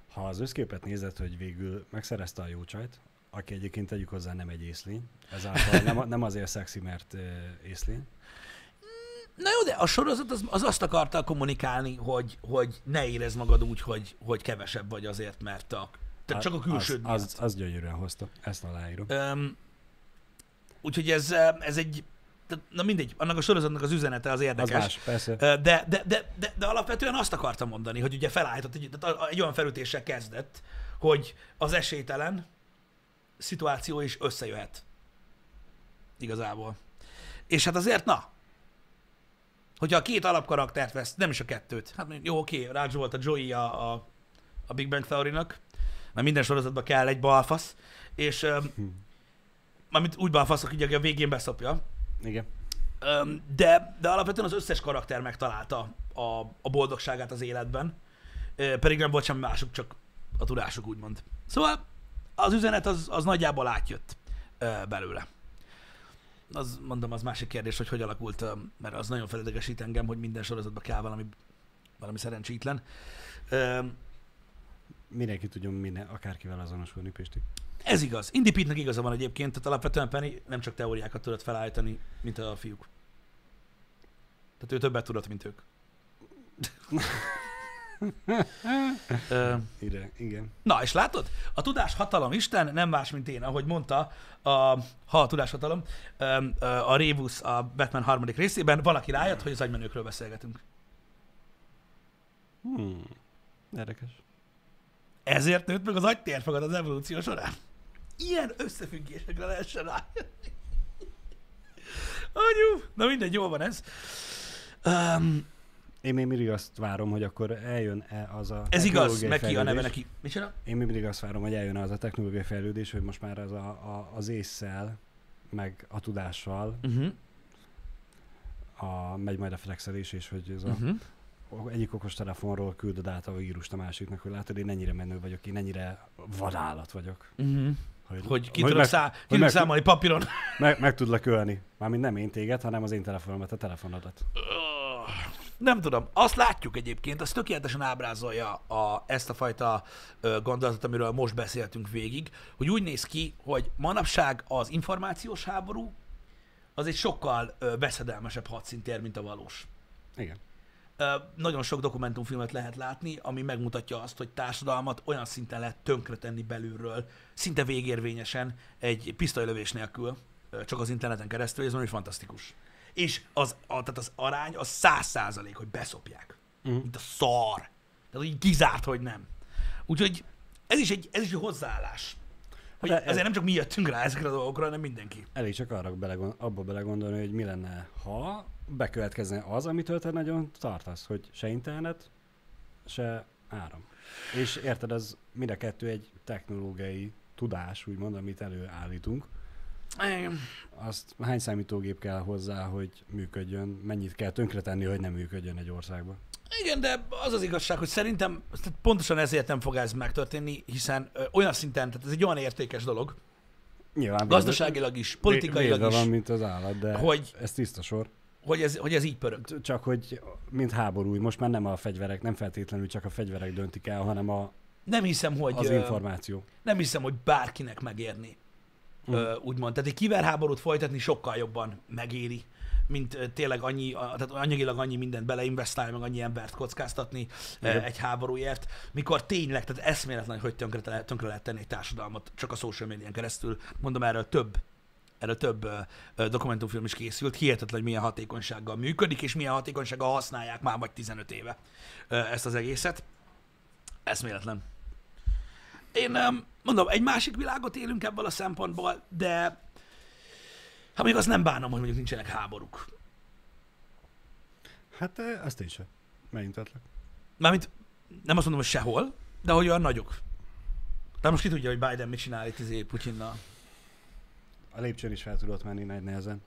Ha az összképet nézed, hogy végül megszerezte a jó csajt, aki egyébként tegyük hozzá nem egy észlény, ezáltal nem, nem azért szexi, mert észlény. Na jó, de a sorozat az, az azt akarta kommunikálni, hogy, hogy ne érezd magad úgy, hogy, hogy kevesebb vagy azért, mert a, tehát csak a külsőd az, az, az gyönyörűen hozta, ezt aláírom. Öm, úgyhogy ez, ez egy, na mindegy, annak a sorozatnak az üzenete az Az érdekes. más, persze. De, de, de, de, de alapvetően azt akartam mondani, hogy ugye felállított, egy, egy olyan felütéssel kezdett, hogy az esélytelen szituáció is összejöhet. Igazából. És hát azért, na, hogyha a két alapkaraktert vesz, nem is a kettőt, hát jó, oké, Raj volt a Joey a, a, a Big Bang Theory-nak, mert minden sorozatban kell egy balfasz, és öm, Hm. mármint úgy balfaszok, így, aki a végén beszopja, Igen. Öm, de, de alapvetően az összes karakter megtalálta a, a boldogságát az életben, Ö, pedig nem volt semmi másuk, csak a tudásuk úgymond. Szóval az üzenet az, az nagyjából átjött ö, belőle. Az, mondom, az másik kérdés, hogy hogy alakult, ö, mert az nagyon felidegesít engem, hogy minden sorozatban kell valami, valami szerencsétlen. Ö, Mindenki tudjon minden, akárkivel azonosulni, Pisti. Ez igaz. Indy Pete-nek igaza van egyébként, tehát alapvetően Penny nem csak teóriákat tudott felállítani, mint a fiúk. Tehát ő többet tudott, mint ők. <laughs> Ö, Ide, igen. Na, és látod? A tudás hatalom Isten nem más, mint én, ahogy mondta, a, ha a tudás hatalom, a Rébusz a Batman harmadik részében, valaki rájött, hogy az agymenőkről beszélgetünk. Hmm. Érdekes. Ezért nőtt meg az agytérfogad az evolúció során. Ilyen összefüggésekre lehessen rájönni. Anyu! Na mindegy, jól van ez. Um, Én még mindig azt várom, hogy akkor eljön-e az a ez igaz, neki a neve neki. Micsoda? Én még mindig azt várom, hogy eljön az a technológiai fejlődés, hogy most már az, a, a, az észszel, meg a tudással Uh-huh. a, megy majd a flexelés, és hogy ez a, Uh-huh. egyik okostelefonról küldöd át a vírust a másiknak, hogy látod, én ennyire menő vagyok, én ennyire vadállat vagyok. Uh-huh. Hogy, Hogy ki hogy tudok, meg, szá- ki tudok meg- számolni papíron. <laughs> meg, meg tudlak ölni. Mármint nem én téged, hanem az én telefonomat, a telefonodat. Nem tudom. Azt látjuk egyébként, az tökéletesen ábrázolja a, ezt a fajta ö, gondolatot, amiről most beszéltünk végig, hogy úgy néz ki, hogy manapság az információs háború az egy sokkal ö, veszedelmesebb hadszintér, mint a valós. Igen. Nagyon sok dokumentumfilmet lehet látni, ami megmutatja azt, hogy társadalmat olyan szinten lehet tönkretenni belülről, szinte végérvényesen egy pisztolylövés nélkül, csak az interneten keresztül, ez valami fantasztikus. És az, a, tehát az arány az száz százalék, hogy beszopják. Mhm. Mint a szar. Tehát így kizárt, hogy nem. Úgyhogy ez is egy, ez is egy hozzáállás. Hogy De ez- ezért nem csak mi jöttünk rá ezekre a dolgokra, hanem mindenki. Elég csak arra belegond, abba belegondolni, hogy mi lenne, ha bekövetkezne az, amitől te nagyon tartasz, hogy se internet, se áram. És érted, ez mind a kettő egy technológiai tudás, úgymond, amit előállítunk. Igen. Azt hány számítógép kell hozzá, hogy működjön, mennyit kell tönkretenni, hogy nem működjön egy országban. Igen, de az az igazság, hogy szerintem pontosan ezért nem fog ez megtörténni, hiszen ö, olyan szinten, tehát ez egy olyan értékes dolog, Nyilván gazdaságilag is, politikailag is, van, mint az állat, de Hogy- ez tiszta sor. Hogy ez, hogy ez így pörög. Csak hogy, mint háború, most már nem a fegyverek, nem feltétlenül csak a fegyverek döntik el, hanem a, Nem hiszem, hogy, az információ. nem hiszem, hogy bárkinek megérni, Mm. ö, úgymond. Tehát egy kiberháborút folytatni sokkal jobban megéri, mint tényleg annyi, tehát anyagilag annyi mindent beleinvestálni, meg annyi embert kockáztatni Igen. egy háborúért, mikor tényleg, tehát eszméletlen, hogy tönkre, tönkre lehet tenni egy társadalmat csak a social médián keresztül. Mondom, erről több erről több ö, ö, dokumentumfilm is készült, hihetetlen, hogy milyen hatékonysággal működik, és milyen hatékonysággal használják már vagy 15 éve ö, ezt az egészet. Eszméletlen. Én öm, mondom, egy másik világot élünk ebből a szempontból, de hát még azt nem bánom, hogy mondjuk nincsenek háborúk. Hát azt én sem. Megint ötlek. Mármint nem azt mondom, hogy sehol, de hogy olyan nagyok. De most ki tudja, hogy Biden mit csinál itt izé Putyinnal. A lépcsőn is fel tudott menni nagy nehezen.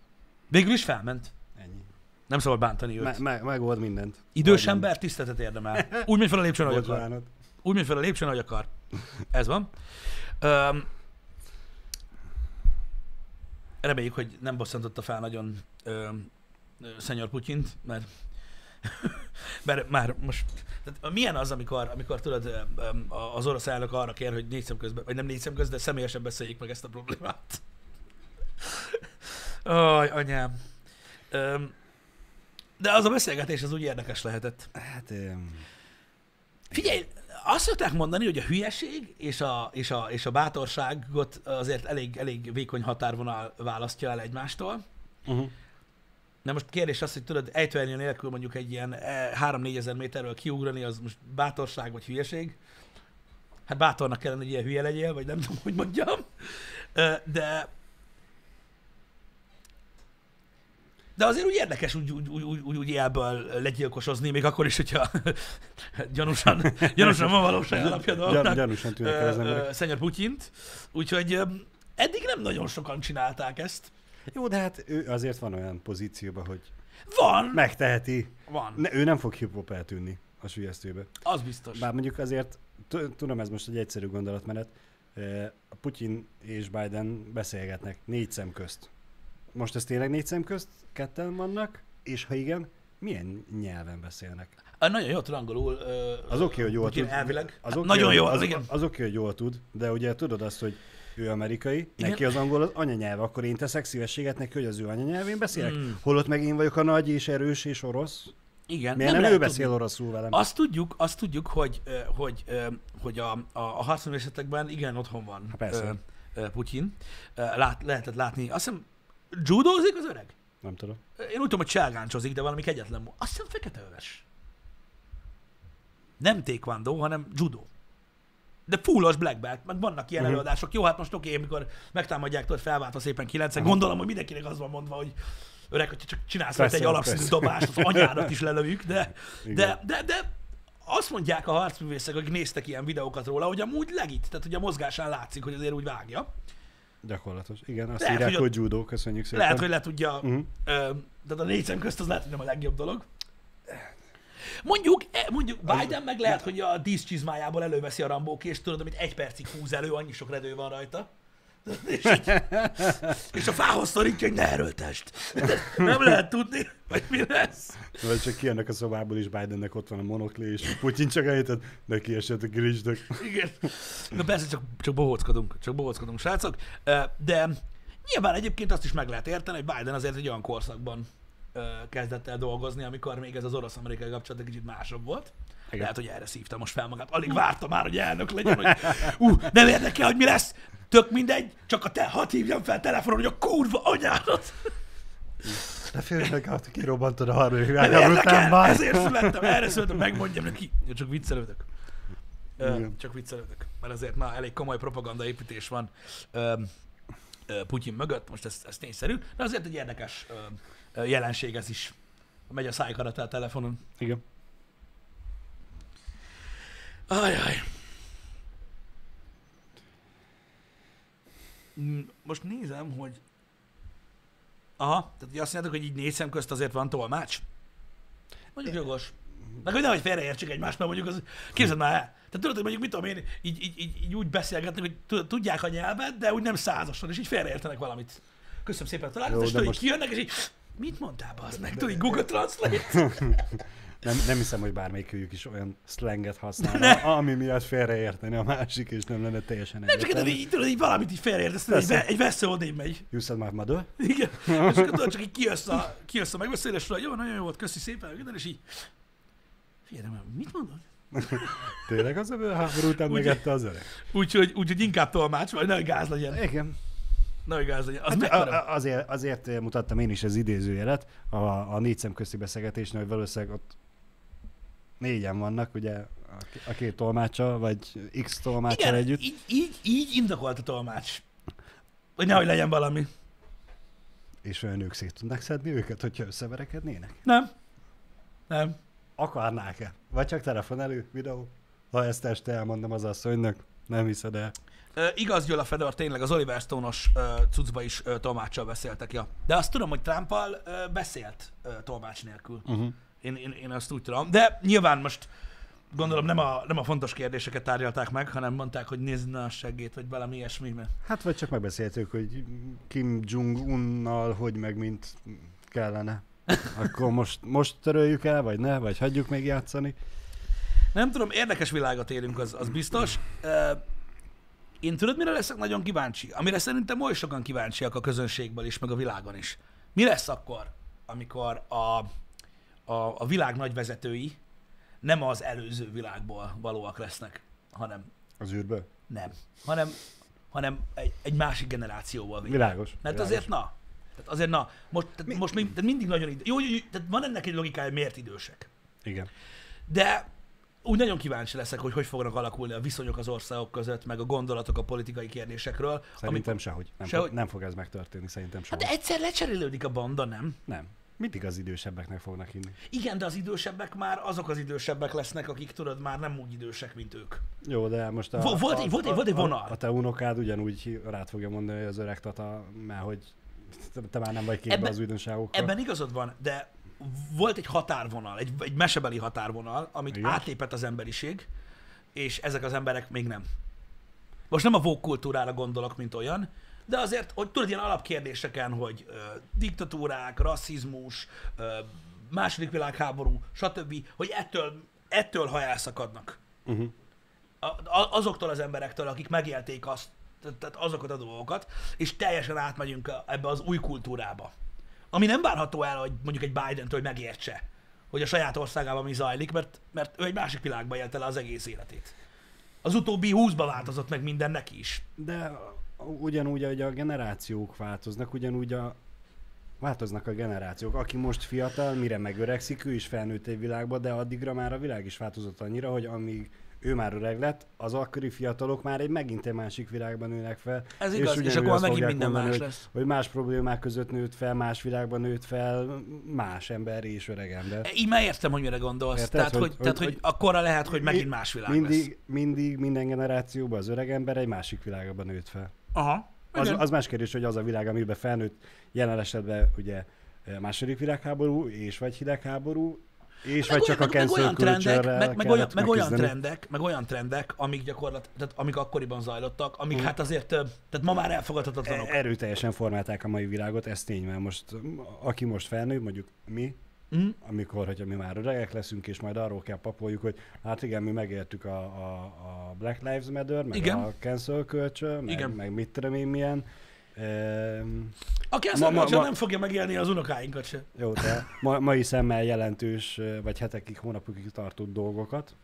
Végül is felment. Ennyi. Nem szabad bántani őt. Me- me- megold mindent. Idős Vagy ember tiszteletet érdemel. Úgy megy fel a lépcsőn, ahogy akar. Úgy megy fel a lépcsőn, ahogy akar. <laughs> Ez van. Öm, reméljük, hogy nem bosszantotta fel nagyon ö, Szenyor Putyint, mert, <laughs> mert már most... Tehát milyen az, amikor, amikor tudod, az orosz elnök arra kér, hogy négy szem közben, vagy nem négy szem közben, de személyesen beszéljék meg ezt a problémát. Aj, anyám. Öm, de az a beszélgetés az úgy érdekes lehetett. Hát, em, Figyelj, azt szokták mondani, hogy a hülyeség és a, és a, és a bátorságot azért elég, elég vékony határvonal választja el egymástól. uh-huh. De most kérdés az, hogy tudod, ejtőernyő nélkül mondjuk egy ilyen eh, 3-4 ezer méterről kiugrani, az most bátorság vagy hülyeség. Hát bátornak kellene, hogy ilyen hülye legyél, vagy nem tudom, hogy mondjam. De de azért úgy érdekes úgy, úgy, úgy, úgy, úgy, elből legyilkosozni, még akkor is, hogyha <laughs> gyanúsan, <laughs> gyanúsan van valóság alapja dolgnak. gyanúsan tűnnek el az emberek. Szenyor Putyint. Úgyhogy eddig nem nagyon sokan csinálták ezt. Jó, de hát ő azért van olyan pozícióban, hogy Van, megteheti. van, Ne, ő nem fog hip-hop eltűnni a sülyeztőbe. az biztos. Bár mondjuk azért, tudom, ez most egy egyszerű gondolatmenet, a Putyin és Biden beszélgetnek négy szem közt. Most ez tényleg négy szem közt ketten vannak, és ha igen, milyen nyelven beszélnek? Ah, Nagyon jó tud angolul. Ö, Az oké, hogy jól tud. Elvileg. Az oké, nagyon jó, az, igen. az oké, hogy jól tud, de ugye tudod azt, hogy ő amerikai, Igen. neki az angol az anyanyelv, akkor én teszek szívességet neki, hogy az ő anyanyelvén beszélek. Mm. Holott meg én vagyok a nagy és erős és orosz. Igen. Miért nem, nem ő tudni. beszél oroszul velem? Azt tudjuk, azt tudjuk, hogy, hogy, hogy a, a, a harcművészetekben igen otthon van Há, persze. Putyin. Lát, lehetett látni. Azt hiszem, judózik az öreg? Nem tudom. Én úgy tudom, hogy cselgáncsozik, de valami kegyetlen. Azt hiszem fekete öves. Nem taekwondo, hanem judo. De fullos black belt, meg vannak ilyen Mhm. előadások. Jó, hát most oké, amikor megtámadják, tudod, felváltva szépen kilencen, gondolom, hogy mindenkinek az van mondva, hogy öreg, hogyha csak csinálsz Persze, egy alapszintű dobást, az anyádat is lelövjük, de, Igen. de, de, de azt mondják a harcművészek, akik néztek ilyen videókat róla, hogy amúgy legit, tehát hogy a mozgásán látszik, hogy azért úgy vágja. Gyakorlatos. Igen, azt Lehet, írják, hogy hogy, judo, köszönjük szépen. Lehet, hogy le tudja Mhm. Ö, tehát a négy szem közt az lehet, hogy nem a legjobb dolog. Mondjuk, e, mondjuk Biden meg lehet, hogy a díszcsizmájából előveszi a rambók, és tudod, amit egy percig húz elő, annyi sok redő van rajta. És, így, és a fához szorítja, hogy ne erőltest. Nem lehet tudni, hogy mi lesz. Vagy csak kijönnek a szobából, és Bidennek ott van a monokli, és Putyin csak eljutott, de kiesett a grisdök. Igen. Na persze, csak, csak bohóckodunk, csak bohóckodunk, srácok. De nyilván egyébként azt is meg lehet érteni, hogy Biden azért egy olyan korszakban kezdett el dolgozni, amikor még ez az orosz-amerikai kapcsolat egy kicsit másabb volt. Igen. Lehet, hogy erre szívta most fel magát. Alig várta már, hogy elnök legyen, hogy ú, nem érdekel, hogy mi lesz. Tök mindegy, csak a te, hadd hívjam fel telefonon, hogy a kurva anyádat. De félnek át, kirobbantod a harmadik nem érdekel, már. ezért születtem, erre születtem, megmondjam neki. Ja, csak viccelődök. Igen. csak viccelődök, mert azért na, elég komoly propaganda építés van Putyin mögött, most ez, ez tényszerű, de azért egy érdekes jelenség ez is. Megy a szájkarata a telefonon. Igen. Ajaj. Most nézem, hogy... Aha, tehát azt mondjátok, hogy így négy szem közt azért van tolmács? Mondjuk jogos. Meg hogy nehogy félreértsük egymást, mert mondjuk az... Képzeld már el. Tehát tudod, hogy mondjuk mit tudom én, így, így, így, így úgy beszélgetnek, hogy tud- tudják a nyelvet, de úgy nem százason, és így félreértenek valamit. Köszönöm szépen a találkozást, így most- kijönnek, és így... Mit mondtál, bazd meg? Tudod, így Google Translate. <laughs> Nem, nem hiszem, hogy bármelyikőjük is olyan slanget használna, ami miatt félreérteni a másik, és nem lenne teljesen Nem csak így, tudod, így valamit így félreértesz, egy, ve- egy vesző odébb megy. You said my mother? Igen. És akkor tudod, csak így kijössz a, kijössz a megbeszélésről, jó, nagyon jó volt, köszi szépen, minden, és így... Figyelj, mit mondod? <laughs> Tényleg az a háború után Úgy- megette az öreg? Úgyhogy, úgyhogy inkább tolmács, vagy nehogy gáz legyen. Igen. Nehogy gáz legyen. Az Hát, a, azért, azért mutattam én is az idézőjelet a, a négy szem közti beszélgetésnél, hogy valószínűleg ott négyen vannak, ugye a, két tolmácsa, vagy x tolmácsal Igen, együtt. így, így, így indokolt a tolmács. Hogy nehogy legyen valami. És olyan nők szét tudnak szedni őket, hogyha összeverekednének? Nem. Nem. Akarnák-e? Vagy csak telefon elő, videó? Ha ezt este elmondom az asszonynak, nem hiszed el. Ö, igaz, Gyula Fedor, tényleg az Oliver Stone-os ö, cuccba is ö, tolmáccsal beszéltek, ja. De azt tudom, hogy Trumpal ö, beszélt ö, tolmács nélkül. Uh-huh. Én, én, én azt úgy tudom. De nyilván most gondolom nem a, nem a fontos kérdéseket tárgyalták meg, hanem mondták, hogy nézd a segít, vagy valami ilyesmi. Mert... Hát vagy csak megbeszéltük, hogy Kim Jong-unnal hogy meg mint kellene. Akkor most, most töröljük el, vagy ne, vagy hagyjuk még játszani. Nem tudom, érdekes világot élünk, az, az biztos. Én tudod, mire leszek nagyon kíváncsi? Amire szerintem oly sokan kíváncsiak a közönségből is, meg a világon is. Mi lesz akkor, amikor a, a, a világ nagy vezetői nem az előző világból valóak lesznek, hanem Az űrből? nem, hanem, hanem egy, egy másik generációból. végre. Világos. Mert világos. azért na, tehát azért na, most, tehát Mi- most még, tehát mindig nagyon idő. Jó, jó, jó, tehát van ennek egy logikája, hogy miért idősek. Igen. De úgy nagyon kíváncsi leszek, hogy hogy fognak alakulni a viszonyok az országok között, meg a gondolatok a politikai kérdésekről. Szerintem sehogy. Nem, Sehogy. Fog, nem fog ez megtörténni, szerintem Hát sehogy. de egyszer lecserélődik a banda, nem? Nem. Mindig az idősebbeknek fognak hinni. Igen, de az idősebbek már azok az idősebbek lesznek, akik tudod már nem úgy idősek, mint ők. Jó, de most a, Vo- volt a, egy- volt egy- volt egy a- vonal. A, a te unokád ugyanúgy rád fogja mondani, hogy az öreg tata, mert hogy te, te már nem vagy képbe Ebben- az újdonságokkal. Ebben igazad van, de volt egy határvonal, egy, egy mesebeli határvonal, amit Igen. átlépett az emberiség, és ezek az emberek még nem. Most nem a vók kultúrára gondolok, mint olyan, de azért, hogy tudod, ilyen alapkérdéseken, hogy ö, diktatúrák, rasszizmus, ö, második világháború, stb., hogy ettől, ettől ha elszakadnak. Uh-huh. A, a, azoktól az emberektől, akik megélték azt, tehát- azokat a dolgokat, és teljesen átmegyünk ebbe az új kultúrába. Ami nem várható el, hogy mondjuk egy Biden-től hogy megértse, hogy a saját országában mi zajlik, mert, mert ő egy másik világban élte le az egész életét. Az utóbbi húszba változott meg minden neki is. De ugyanúgy, hogy a generációk változnak, ugyanúgy a változnak a generációk. Aki most fiatal, mire megöregszik, ő is felnőtt egy világba, de addigra már a világ is változott annyira, hogy amíg ő már öreg lett, az akkori fiatalok már egy megint egy másik világban nőnek fel. Ez igaz, és akkor megint minden mondani, más lesz. Hogy más problémák között nőtt fel, más világban nőtt fel, más ember és öreg ember. Így már értem, hogy mire gondolsz. Érted? Tehát, hogy, Hogy- tehát, hogy- hogy, akkorra lehet, hogy megint más világ mindig, lesz. mindig, minden generációban az öreg ember egy másik világban nőtt fel. Aha. Az, az más kérdés, hogy az a világ, amiben felnőtt, jelen esetben ugye eh, második világháború és vagy hidegháború, És Meg vagy csak a olyan- meg, meg cancel olyan trendek, meg, meg, olyan, meg olyan trendek, meg olyan trendek, amik gyakorlat, tehát amik akkoriban zajlottak, amik Mhm. hát azért, ö, tehát ma már elfogadhatatlanok. E- Erőteljesen formálták a mai világot, ez tény, mert most aki most felnő, mondjuk mi, Mm? amikor, hogyha mi már öregek leszünk, és majd arról kell papoljuk, hogy hát igen, mi megértük a, a, a Black Lives Matter, meg Igen. a cancel culture, meg, Igen. meg mit tudom én milyen. Ehm, Aki ezt Ma- ma- nem fogja megélni az unokáinkat se. jó, de ma, mai szemmel jelentős, vagy hetekig, hónapokig tartott dolgokat,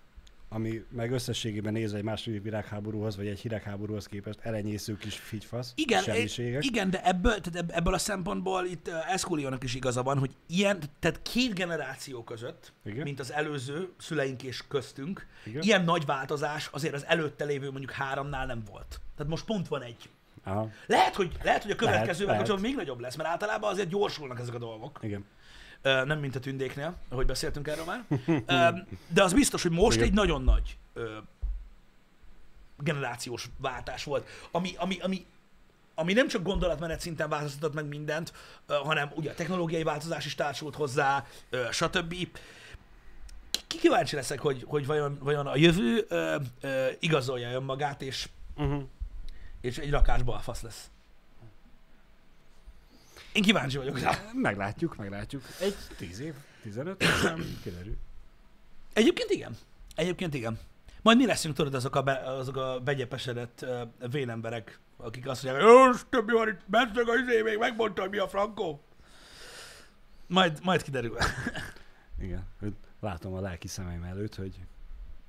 ami meg összességében nézve egy második világháborúhoz, vagy egy hidegháborúhoz képest elenyésző kis figyfasz, Igen, semmiségek. igen, de ebből, tehát ebb- ebből a szempontból itt uh, Eszkúliónak is igaza van, hogy ilyen, tehát két generáció között, Igen. mint az előző szüleink és köztünk, Igen. ilyen nagy változás azért az előtte lévő mondjuk háromnál nem volt. Tehát most pont van egy. Aha, Lehet, hogy, lehet, hogy a következővel lehet. kapcsolatban még nagyobb lesz, mert általában azért gyorsulnak ezek a dolgok. igen. Nem mint a tündéknél, ahogy beszéltünk erről már. <laughs> De az biztos, hogy most Igen. egy nagyon nagy generációs váltás volt, ami, ami, ami, ami nem csak gondolatmenet szinten változtatott meg mindent, hanem ugye a technológiai változás is társult hozzá, stb. Ki kíváncsi leszek, hogy, hogy vajon, vajon a jövő igazolja önmagát, és, Uh-huh. és egy rakás balfasz lesz. Én kíváncsi vagyok rá. Meglátjuk, meglátjuk. Egy 10 év, 15, aztán <coughs> kiderül. Egyébként igen. Egyébként igen. Majd mi leszünk, tudod, azok a, be, azok a begyepesedett uh, vénemberek, akik azt mondják, hogy "Jó, többi van itt, meg a izé, még megmondta, hogy mi a frankó. Majd, majd kiderül. <laughs> Igen, látom a lelki szemeim előtt, hogy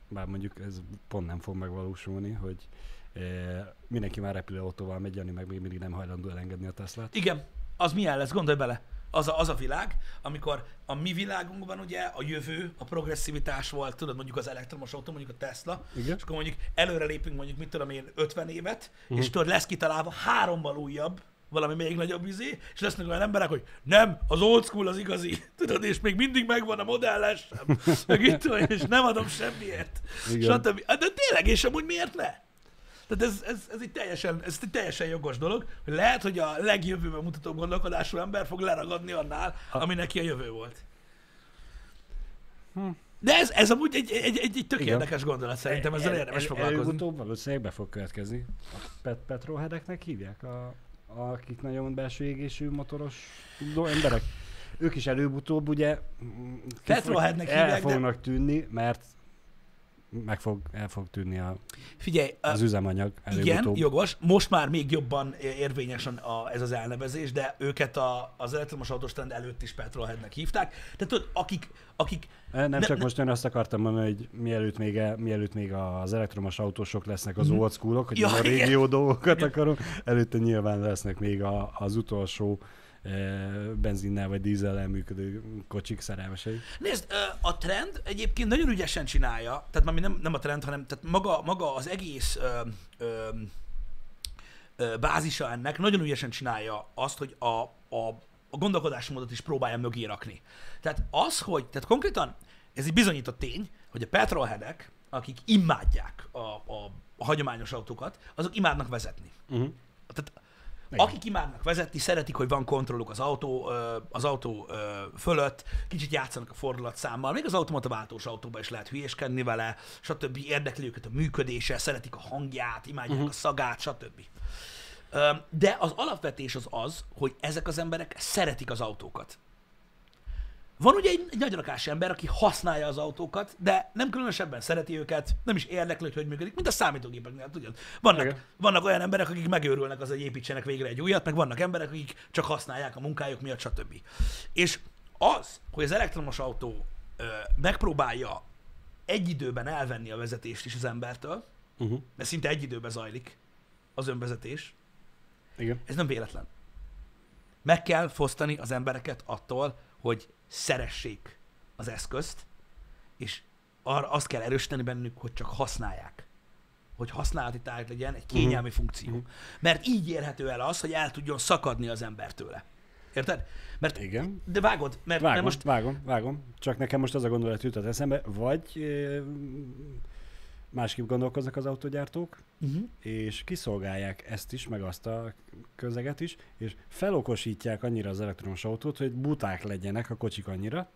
bár mondjuk ez pont nem fog megvalósulni, hogy eh, mindenki már repülőautóval megy, Jani meg még mindig nem hajlandó elengedni a Teslát. Igen, az milyen lesz, gondolj bele. Az a, az a világ, amikor a mi világunkban ugye a jövő, a progresszivitás volt, tudod, mondjuk az elektromos autó, mondjuk a Tesla, Igen. és akkor mondjuk előre lépünk mondjuk, mit tudom én, 50 évet, Mhm. és tudod, lesz kitalálva hárommal újabb, valami még nagyobb izé, és lesznek olyan emberek, hogy nem, az old school az igazi, <laughs> tudod, és még mindig megvan a modelles sem, <laughs> meg itt és nem adom semmiért, Igen. stb. Hát De tényleg, és amúgy miért ne? Tehát ez, ez, ez, egy teljesen, ez egy teljesen jogos dolog, hogy lehet, hogy a legjövőben mutató gondolkodású ember fog leragadni annál, ami neki a jövő volt. Hm. De ez, ez amúgy egy, egy, egy, egy tök Igen. érdekes gondolat szerintem, ezzel El- érdemes el- foglalkozni. Előbb-utóbb valószínűleg be fog következni. A pet petrolheadeknek hívják, a, akik nagyon belső égésű motoros emberek. Ők is előbb-utóbb ugye mm, el hívják, de- fognak tűnni, mert meg fog, el fog tűnni a, Figyelj, az üzemanyag igen, előbb-utóbb. jogos, most már még jobban érvényes a, ez az elnevezés, de őket a, az elektromos autós trend előtt is petrolheadnek hívták. Tehát tudod, akik, akik Nem Ne- csak ne- most én azt akartam mondani, hogy mielőtt még, el, mielőtt még az elektromos autósok lesznek az old schoolok, hogy Ja, a igen. régió dolgokat akarom, előtte nyilván lesznek még a, az utolsó benzinnel vagy dízellel működő kocsik szerelmesei. Nézd, a trend egyébként nagyon ügyesen csinálja, tehát már nem, nem a trend, hanem tehát maga, maga az egész ö, ö, ö, bázisa ennek nagyon ügyesen csinálja azt, hogy a, a, a gondolkodásmódot is próbálja mögé rakni. Tehát az, hogy, tehát konkrétan ez egy bizonyított tény, hogy a petrolheadek, akik imádják a, a, a hagyományos autókat, azok imádnak vezetni. Uh-huh. Tehát Igen. akik imádnak vezetni, szeretik, hogy van kontrolluk az autó, az autó fölött, kicsit játszanak a fordulatszámmal, még az automata váltós autóban is lehet hülyéskedni vele, stb. Érdekli őket a működése, szeretik a hangját, imádják uh-huh. a szagát, stb. De az alapvetés az az, hogy ezek az emberek szeretik az autókat. Van ugye egy, egy nagy rakás ember, aki használja az autókat, de nem különösebben szereti őket, nem is érdekli, hogy hogy működik, mint a számítógépeknél, tudod. Vannak, Igen. vannak olyan emberek, akik megőrülnek az, hogy építsenek végre egy újat, meg vannak emberek, akik csak használják a munkájuk miatt, stb. És az, hogy az elektromos autó ö, megpróbálja egy időben elvenni a vezetést is az embertől, Uh-huh. mert szinte egy időben zajlik az önvezetés, Igen. ez nem véletlen. Meg kell fosztani az embereket attól, hogy szeressék az eszközt, és arra azt kell erősíteni bennük, hogy csak használják. Hogy használati tárgy legyen egy kényelmi uh-huh. funkció. Mhm. Mert így érhető el az, hogy el tudjon szakadni az ember tőle. Érted? Mert, Igen. de vágod, mert, Vágom, mert most... vágom, vágom. Csak nekem most az a gondolat jutott eszembe, vagy másképp gondolkoznak az autógyártók, uh-huh. és kiszolgálják ezt is, meg azt a közeget is, és felokosítják annyira az elektromos autót, hogy buták legyenek a kocsik annyira,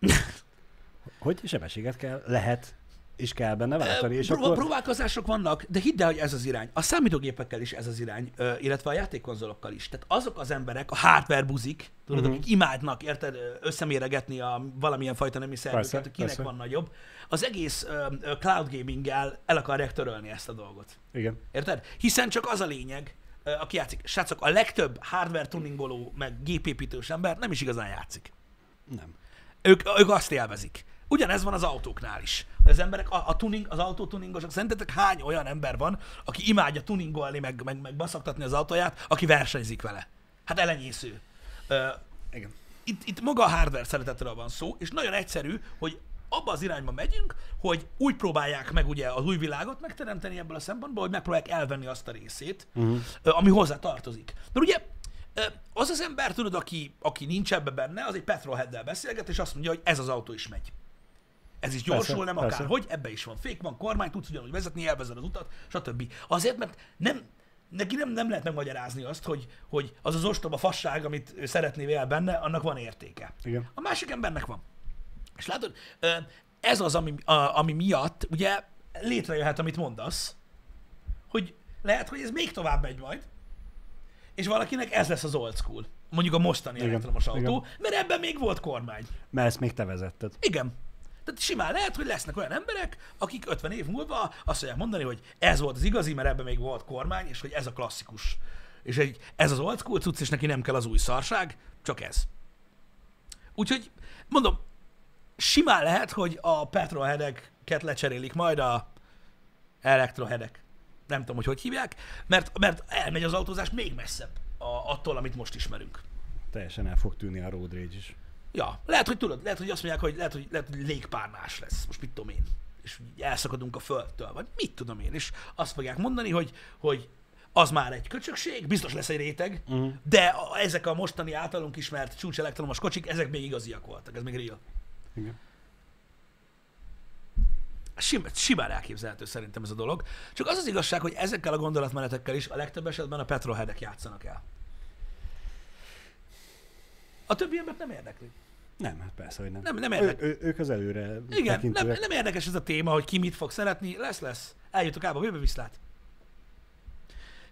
<laughs> hogy sebességet kell, lehet és kell benne váltani, és Pró- akkor... Próbálkozások vannak, de hidd el, hogy ez az irány. A számítógépekkel is ez az irány, illetve a játékkonzolokkal is. Tehát azok az emberek, a hardware buzik, tudod, uh-huh. akik imádnak, érted, összeméregetni a valamilyen fajta nemi szervüket, kinek persze. van nagyobb, az egész ö, cloud gaminggel el akarják törölni ezt a dolgot. Igen. Érted? Hiszen csak az a lényeg, aki játszik. Srácok, a legtöbb hardware tuningoló, meg gépépítős ember nem is igazán játszik. Nem. Ők, ők azt élvezik. Ugyanez van az autóknál is. Az emberek, a, a tuning, az autótuningosok, szerintetek hány olyan ember van, aki imádja tuningolni, meg, meg, meg baszaktatni az autóját, aki versenyzik vele? Hát elenyésző. Ö, Igen. itt, itt maga a hardware szeretetről van szó, és nagyon egyszerű, hogy abba az irányba megyünk, hogy úgy próbálják meg ugye az új világot megteremteni ebből a szempontból, hogy megpróbálják elvenni azt a részét, uh-huh. ami hozzá tartozik. Mert ugye az az ember, tudod, aki, aki nincs ebbe benne, az egy petrolheaddel beszélget, és azt mondja, hogy ez az autó is megy. Ez is gyorsul, Persze, nem persze. akár, hogy ebbe is van fék, van kormány, tudsz ugyanúgy vezetni, elvezed az utat, stb. Azért, mert nem, neki nem, nem lehet megmagyarázni azt, hogy, hogy az az ostoba fasság, amit ő szeretné el benne, annak van értéke. Igen. A másik embernek van. És látod, ez az, ami, a, ami miatt ugye létrejöhet, amit mondasz, hogy lehet, hogy ez még tovább megy majd, és valakinek ez lesz az old school. Mondjuk a mostani Igen, elektromos autó, igen. mert ebben még volt kormány. Mert ezt még te vezetted. Igen. Tehát simán lehet, hogy lesznek olyan emberek, akik 50 év múlva azt fogják mondani, hogy ez volt az igazi, mert ebben még volt kormány, és hogy ez a klasszikus. És egy, ez az old school cucc, és neki nem kell az új szarság, csak ez. Úgyhogy mondom, simán lehet, hogy a petrolhedeket lecserélik majd a elektrohedek. Nem tudom, hogy hogy hívják, mert, mert elmegy az autózás még messzebb a, attól, amit most ismerünk. Teljesen el fog tűnni a road rage is. Ja, lehet, hogy tudod, lehet, hogy azt mondják, hogy lehet, hogy, lehet, hogy légpárnás lesz, most mit tudom én, és elszakadunk a földtől, vagy mit tudom én, és azt fogják mondani, hogy, hogy az már egy köcsökség, biztos lesz egy réteg, uh-huh. de a, ezek a mostani általunk ismert csúcs elektromos kocsik, ezek még igaziak voltak, ez még real. Igen. Sim, simán elképzelhető szerintem ez a dolog. Csak az az igazság, hogy ezekkel a gondolatmenetekkel is a legtöbb esetben a petrolhedek játszanak el. A többi embert nem érdekli. Nem, hát persze, hogy nem. Nem, nem ő, érdekli. ő, ők az előre Igen, nem, tekintőek. nem érdekes ez a téma, hogy ki mit fog szeretni, lesz, lesz. Eljutok ába, jövő viszlát.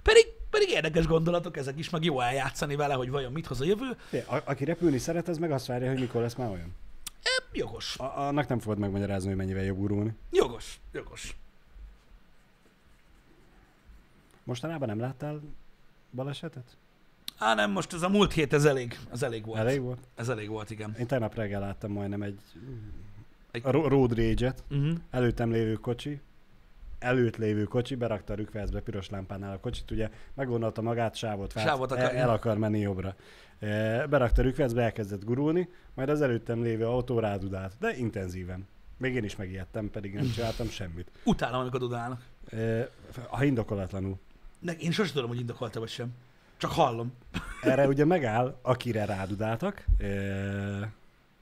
Pedig, pedig érdekes gondolatok ezek is, meg jó eljátszani vele, hogy vajon mit hoz a jövő. Fé, a, aki repülni szeret, az meg azt várja, hogy mikor lesz már olyan. E, jogos, A, annak nem fogod megmagyarázni, hogy mennyivel jobb gurulni. jogos, jogos. Mostanában nem láttál balesetet? Á, nem, most ez a múlt hét, ez elég, ez elég volt. Elég volt? Ez elég volt, igen. Én tegnap reggel láttam majdnem egy, Egy- road rage-et. Uh-huh. Előttem lévő kocsi, előtt lévő kocsi, berakta a rükvercbe piros lámpánál a kocsit, ugye meggondolta magát, sávot vált, Sávot akar- el, el akar menni jobbra. E, Berakta a rükvercbe, elkezdett gurulni, majd az előttem lévő autó rádudált, de intenzíven. Még én is megijedtem, pedig nem csináltam semmit. Utálom, amikor dudálnak. E, Ha indokolatlanul. De én sosem tudom, hogy indokolta vagy sem. Csak hallom. Erre ugye megáll, akire rádudáltak, e,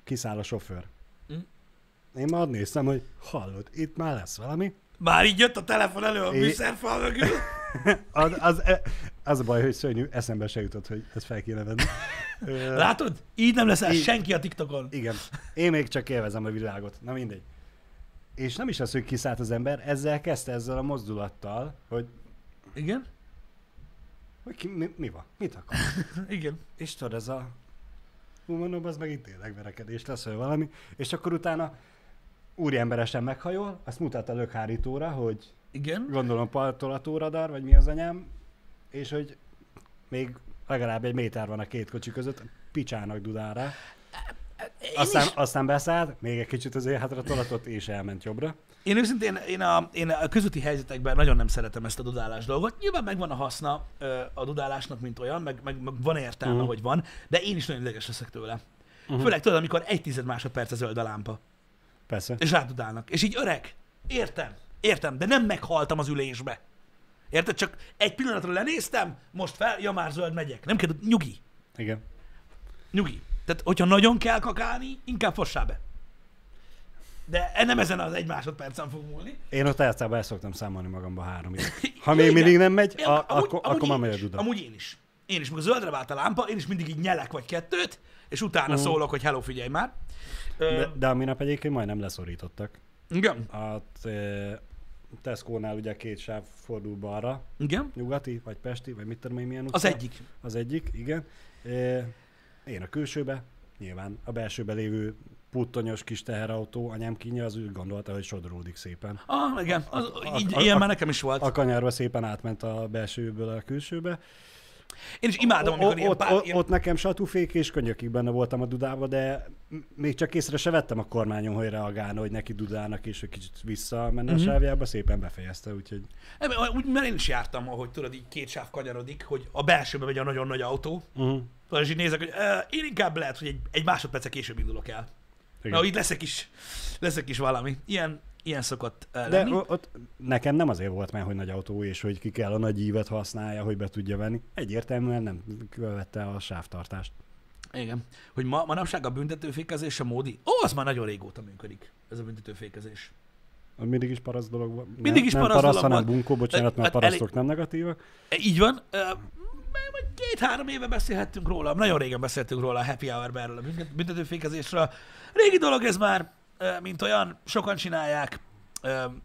kiszáll a sofőr. Hm? Én már néztem, hogy hallod, itt már lesz valami. Már így jött a telefon elő a műszerfal mögül. <laughs> Az, az, az a baj, hogy szörnyű, eszembe se jutott, hogy ezt fel kéne venni. Látod? Így nem lesz el Így- senki a TikTokon. Igen. Én még csak élvezem a világot. Na mindegy. És nem is az, hogy kiszállt az ember, ezzel kezdte ezzel a mozdulattal, hogy, Igen? Hogy ki, mi, mi van, mit akar. <laughs> Igen. És tudod, ez a... Hú, mondom, az meg itt tényleg verekedés lesz, vagy valami. És akkor utána úriemberesen meghajol, azt mutat a lökhárítóra, hogy Igen. gondolom partolatóradar, vagy mi az anyám, és hogy még legalább egy méter van a két kocsi között, picsának dudál rá. Én, Aztán, is, aztán beszállt, még egy kicsit azért hátra tolatott, és elment jobbra. Én őszintén, én a, én a közúti helyzetekben nagyon nem szeretem ezt a dudálás dolgot. Nyilván megvan a haszna a dudálásnak, mint olyan, meg, meg, meg van értelme, uh-huh. hogy van, de én is nagyon ideges leszek tőle. Uh-huh. Főleg tudod, amikor egy tized másodperc zöld a lámpa, Persze. és rádudálnak. És így öreg, értem, értem, de nem meghaltam az ülésbe. Érted? Csak egy pillanatra lenéztem, most fel, ja már zöld megyek. Nem kell, nyugi, Igen. nyugi. Tehát, hogyha nagyon kell kakálni, inkább fossá be. De nem ezen az egy másodpercen fog múlni. Én ott általában el szoktam számolni magamba háromig. <laughs> Ha még mindig nem megy, a, akkor, akkor én már megy a duda. Amúgy én is. Én is, amikor zöldre vált a lámpa, én is mindig így nyelek vagy kettőt, és utána Mhm. szólok, hogy hello, figyelj már. De, de a minap egyébként majdnem leszorítottak. igen, A Tesco-nál ugye két sáv fordul balra, igen, nyugati, vagy pesti, vagy mit tudom én milyen az utca. egyik. Az egyik, igen. E, Én a külsőbe, nyilván a belsőbe lévő puttonyos kis teherautó, anyám kínja, az úgy gondolta, hogy sodródik szépen. Ah, igen, az, A- így, a- ilyen a- már nekem is volt. A kanyarba szépen átment a belsőből a külsőbe. Én is imádom, amikor O- ilyen ott, ilyen... ott nekem satúfék és könyökig benne voltam a dudába, de még csak észre se vettem a kormányon, hogy reagálna, hogy neki dudának, és egy kicsit visszamenne Mhm. a sávjába, szépen befejezte, úgyhogy Nem, Úgy, mert én is jártam, ahogy tudod, így két sáv kanyarodik, hogy a belsőbe megy a nagyon nagy autó. Tudod, és így nézek, hogy uh, én inkább lehet, hogy egy, egy másodperce később indulok el. Igen. Mert itt lesz egy kis, lesz egy kis valami. Ilyen, ilyen szokott De lenni. o- ott nekem nem azért volt már, hogy nagy autó, és hogy ki kell a nagy ívet használja, hogy be tudja venni. Egyértelműen nem követte a sávtartást. Igen. Hogy ma, manapság a büntetőfékezés a módi. Ó, az már nagyon régóta működik, ez a büntetőfékezés. Mindig is paraszt dolog volt. Mindig nem, is nem paraszt paraszt, dolog hanem bunkó, bocsánat, mert Hát parasztok nem negatívak. Így van. Uh, két-három éve beszélhettünk róla, nagyon régen beszéltünk róla a Happy Hour-ben erről a büntet- büntetőfékezésről. Régi dolog ez már, mint olyan, sokan csinálják.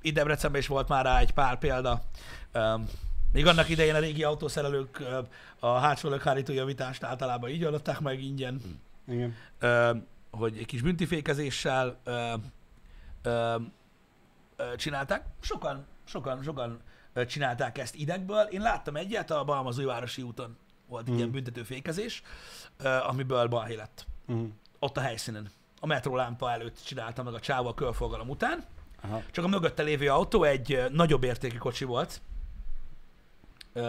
Itt Debrecenben is volt már rá egy pár példa. Még annak idején a régi autószerelők a hátsó lökhárító javítást általában így oldották meg ingyen, Igen. ö, hogy egy kis büntifékezéssel csinálták. Sokan, sokan, sokan csinálták ezt idegből. Én láttam egyet, a Balmazújvárosi úton volt Mhm. ilyen büntetőfékezés, amiből balhé lett. Uh-huh. Ott a helyszínen. A metrólámpa előtt csinálta meg a csávó a körforgalom után. Aha. Csak a mögötte lévő autó egy nagyobb értékű kocsi volt,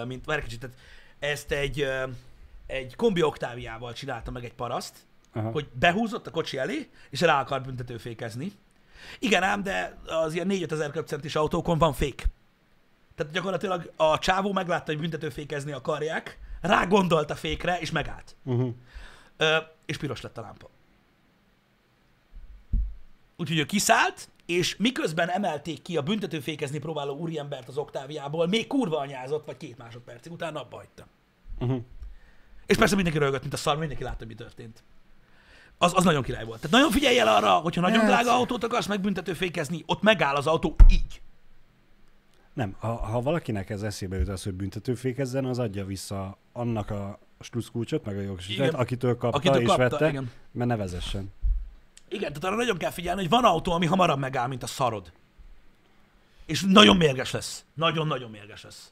mint, várj kicsit, tehát ezt egy, egy kombi oktáviával csinálta meg egy paraszt, Aha. hogy behúzott a kocsi elé, és rá akart büntetőfékezni. Igen ám, de az ilyen 4 ezer köbcentis autókon van fék. Tehát gyakorlatilag a csávó meglátta, hogy büntetőfékezni akarják, rá gondolt a fékre, és megállt. Uh-huh. Ö, és piros lett a lámpa. Úgyhogy ő kiszállt, és miközben emelték ki a büntetőfékezni próbáló úriembert az oktáviából, még kurva anyázott, vagy két másodpercig, utána abba hagyta. Uh-huh. És persze mindenki rögött, mint a szar, mindenki látta, mi történt. Az, az nagyon király volt. Tehát nagyon figyelj el arra, hogyha nagyon drága autót akarsz megbüntetőfékezni, ott megáll az autó így. Nem, ha, ha valakinek ez eszébe jut az, hogy büntetőfékezzen, az adja vissza annak a sluszkulcsot, meg a jogosítványt, akitől kapta Akitől és kapta, vette, igen. mert ne vezessen. Igen, tehát arra nagyon kell figyelni, hogy van autó, ami hamarabb megáll, mint a szarod. És nagyon mérges lesz. Nagyon-nagyon mérges lesz.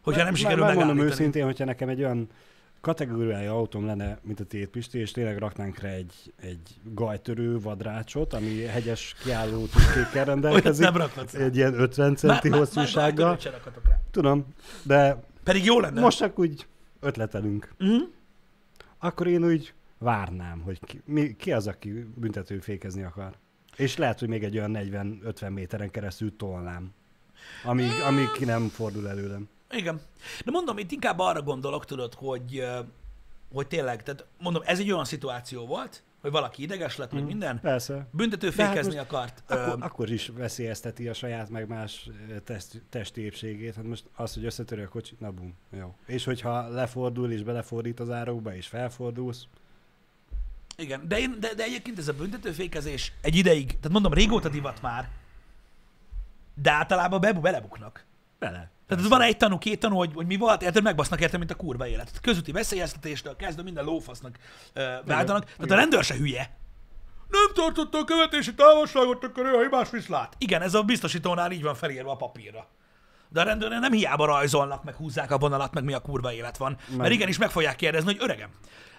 Hogyha nem sikerül Megmondom megállítani. őszintén, hogyha nekem egy olyan kategóriája autóm lenne, mint a tiéd Pisti, és tényleg raknánk rá egy, egy gajtörő vadrácsot, ami hegyes kiálló tüskékkel rendelkezik, nem rakhatsz egy ilyen 50 Már- centi már- már hosszúsággal. se rakhatok rá. Tudom, de Pedig jó lenne. most csak úgy ötletelünk. Mhm. Akkor én úgy várnám, hogy ki, mi, ki az, aki büntetőfékezni akar. És lehet, hogy még egy olyan 40-50 méteren keresztül tolnám. Amíg, amíg ki nem fordul előlem. Igen. De mondom, itt inkább arra gondolok, tudod, hogy, hogy tényleg, tehát mondom, ez egy olyan szituáció volt, hogy valaki ideges lett, meg minden, Persze. büntetőfékezni De hát akart. Akkor, Ö, akkor is veszélyezteti a saját meg más test, testi épségét. Hát most az, hogy összetöri a kocsi, na bum, jó. És hogyha lefordul és belefordít az árokba, és felfordulsz, Igen, de, én, de, de egyébként ez a büntetőfékezés egy ideig, tehát mondom, régóta divat már, de általában be, belebuknak. bele. Tehát van egy tanú, két tanú, hogy, hogy mi volt, érted, megbasznak érted, mint a kurva élet. Közúti veszélyeztetéstől kezdve minden lófasznak uh, váltanak. Tehát igen. a rendőr se hülye. Nem tartotta a követési távolságot, akkor ő a hibás viszlát. Igen, ez a biztosítónál így van felírva a papírra. De a rendőrnél nem hiába rajzolnak, meg húzzák a vonalat, meg mi a kurva élet van. Mert Meg- igenis meg fogják kérdezni, hogy öregem,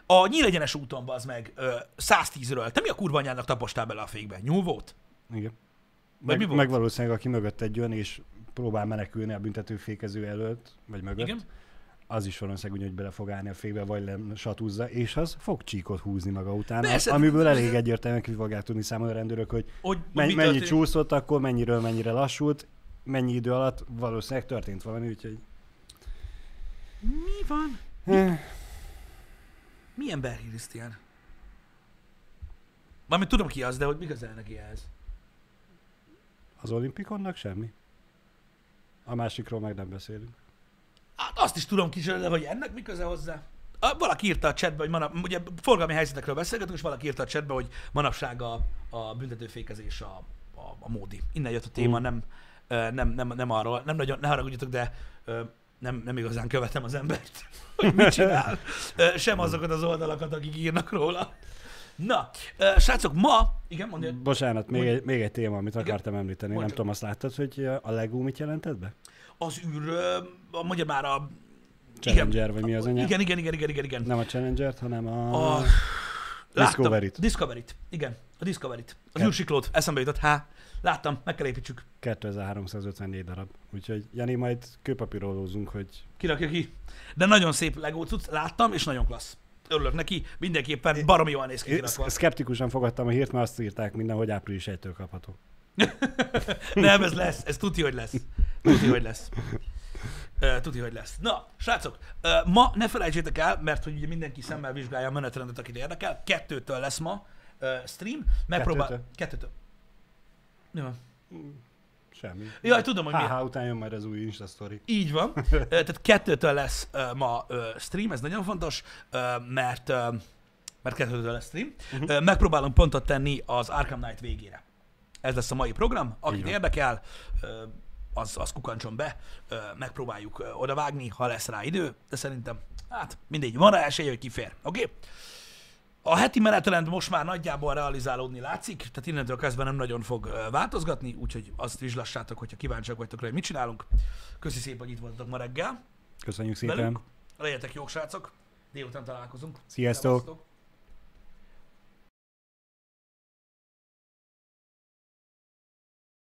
a nyílegyenes úton az meg ö, 110-ről, te mi a kurva anyának tapostál bele a fékbe? Nyúl volt? Igen. Vagy mi Meg, volt? meg valószínűleg, aki mögött egy jön, és próbál menekülni a büntetőfékező előtt, vagy mögött, Igen? az is valószínűleg úgy, hogy bele fog állni a fékbe, vagy satúzza, és az fog csíkot húzni maga után, Persze, amiből ez- elég egyértelműen ki fogják tudni számolni a rendőrök, hogy Hogy mennyi, mi mennyi csúszott, akkor mennyiről mennyire lassult, mennyi idő alatt valószínűleg történt valami, úgyhogy... Mi van? Eh, Milyen Barry Christian? Mármint tudom ki az, de hogy mi közel neki ehhez? Az olimpikonnak semmi. A másikról meg nem beszélünk. Hát azt is tudom de hogy ennek mi köze hozzá? A, valaki írta a chatbe, hogy manap, ugye forgalmi helyzetekről beszélgetünk, és valaki írta a chatbe, hogy manapság a, a büntetőfékezés a, a, a módi. Innen jött a téma, Mm. nem, nem, nem, nem arról, nem nagyon, ne haragudjatok, de nem, nem igazán követem az embert, <laughs> hogy mit csinál. <laughs> Sem azokat az oldalakat, akik írnak róla. Na, ö, srácok, ma, igen, mondja, Bocsánat, még egy, még egy téma, amit Igen. akartam említeni. Mondj Nem tudom, azt láttad, hogy a Lego mit jelentett be? az űr, ö, mondja már a... Challenger, vagy mi az anyja? Igen, igen, igen, igen, igen, igen. Nem a Challenger-t, hanem a... A... Discovery-t. Discovery-t. Igen, a Discovery-t. Az Ke- űrsiklót, eszembe jutott, há. Láttam, meg kell építsük. 2354 darab. Úgyhogy Jani, majd kőpapírolózunk, hogy Kirakja ki. De nagyon szép Lego cucc, láttam, és nagyon klassz. Örülök neki, mindenképpen baromi jól néz ki kirakva. szkeptikusan fogadtam a hírt, mert azt írták minden, hogy április 1-től kapható. <laughs> Nem, ez lesz, ez tuti, hogy lesz. Tuti, hogy lesz. Uh, tuti, hogy lesz. Na, srácok, uh, ma ne felejtsétek el, mert hogy ugye mindenki szemmel vizsgálja a menetrendet, akit érdekel. Kettőtől lesz ma uh, stream. Megpróbál... Kettőtől? Kettőtől. Van? Semmi. Jaj, tudom, hogy mi. HH után jön majd az új Insta story. Így van. <laughs> Tehát kettőtől lesz ma stream, ez nagyon fontos, mert, mert kettőtől lesz stream. Uh-huh. Uh, megpróbálunk pontot tenni az Arkham Knight végére. Ez lesz a mai program. Akit érdekel, az, az kukancson be, megpróbáljuk odavágni, ha lesz rá idő, de szerintem, hát mindegy, van rá esély, hogy kifér. Oké? Okay? A heti menetrend most már nagyjából realizálódni látszik, tehát innentől kezdve nem nagyon fog változgatni, úgyhogy azt vizslassátok, hogyha kíváncsiak vagytok rá, hogy mit csinálunk. Köszi szépen, hogy itt voltatok ma reggel. Köszönjük szépen. Velünk. Legyetek jók, srácok. Délután találkozunk. Sziasztok. Szevasztok.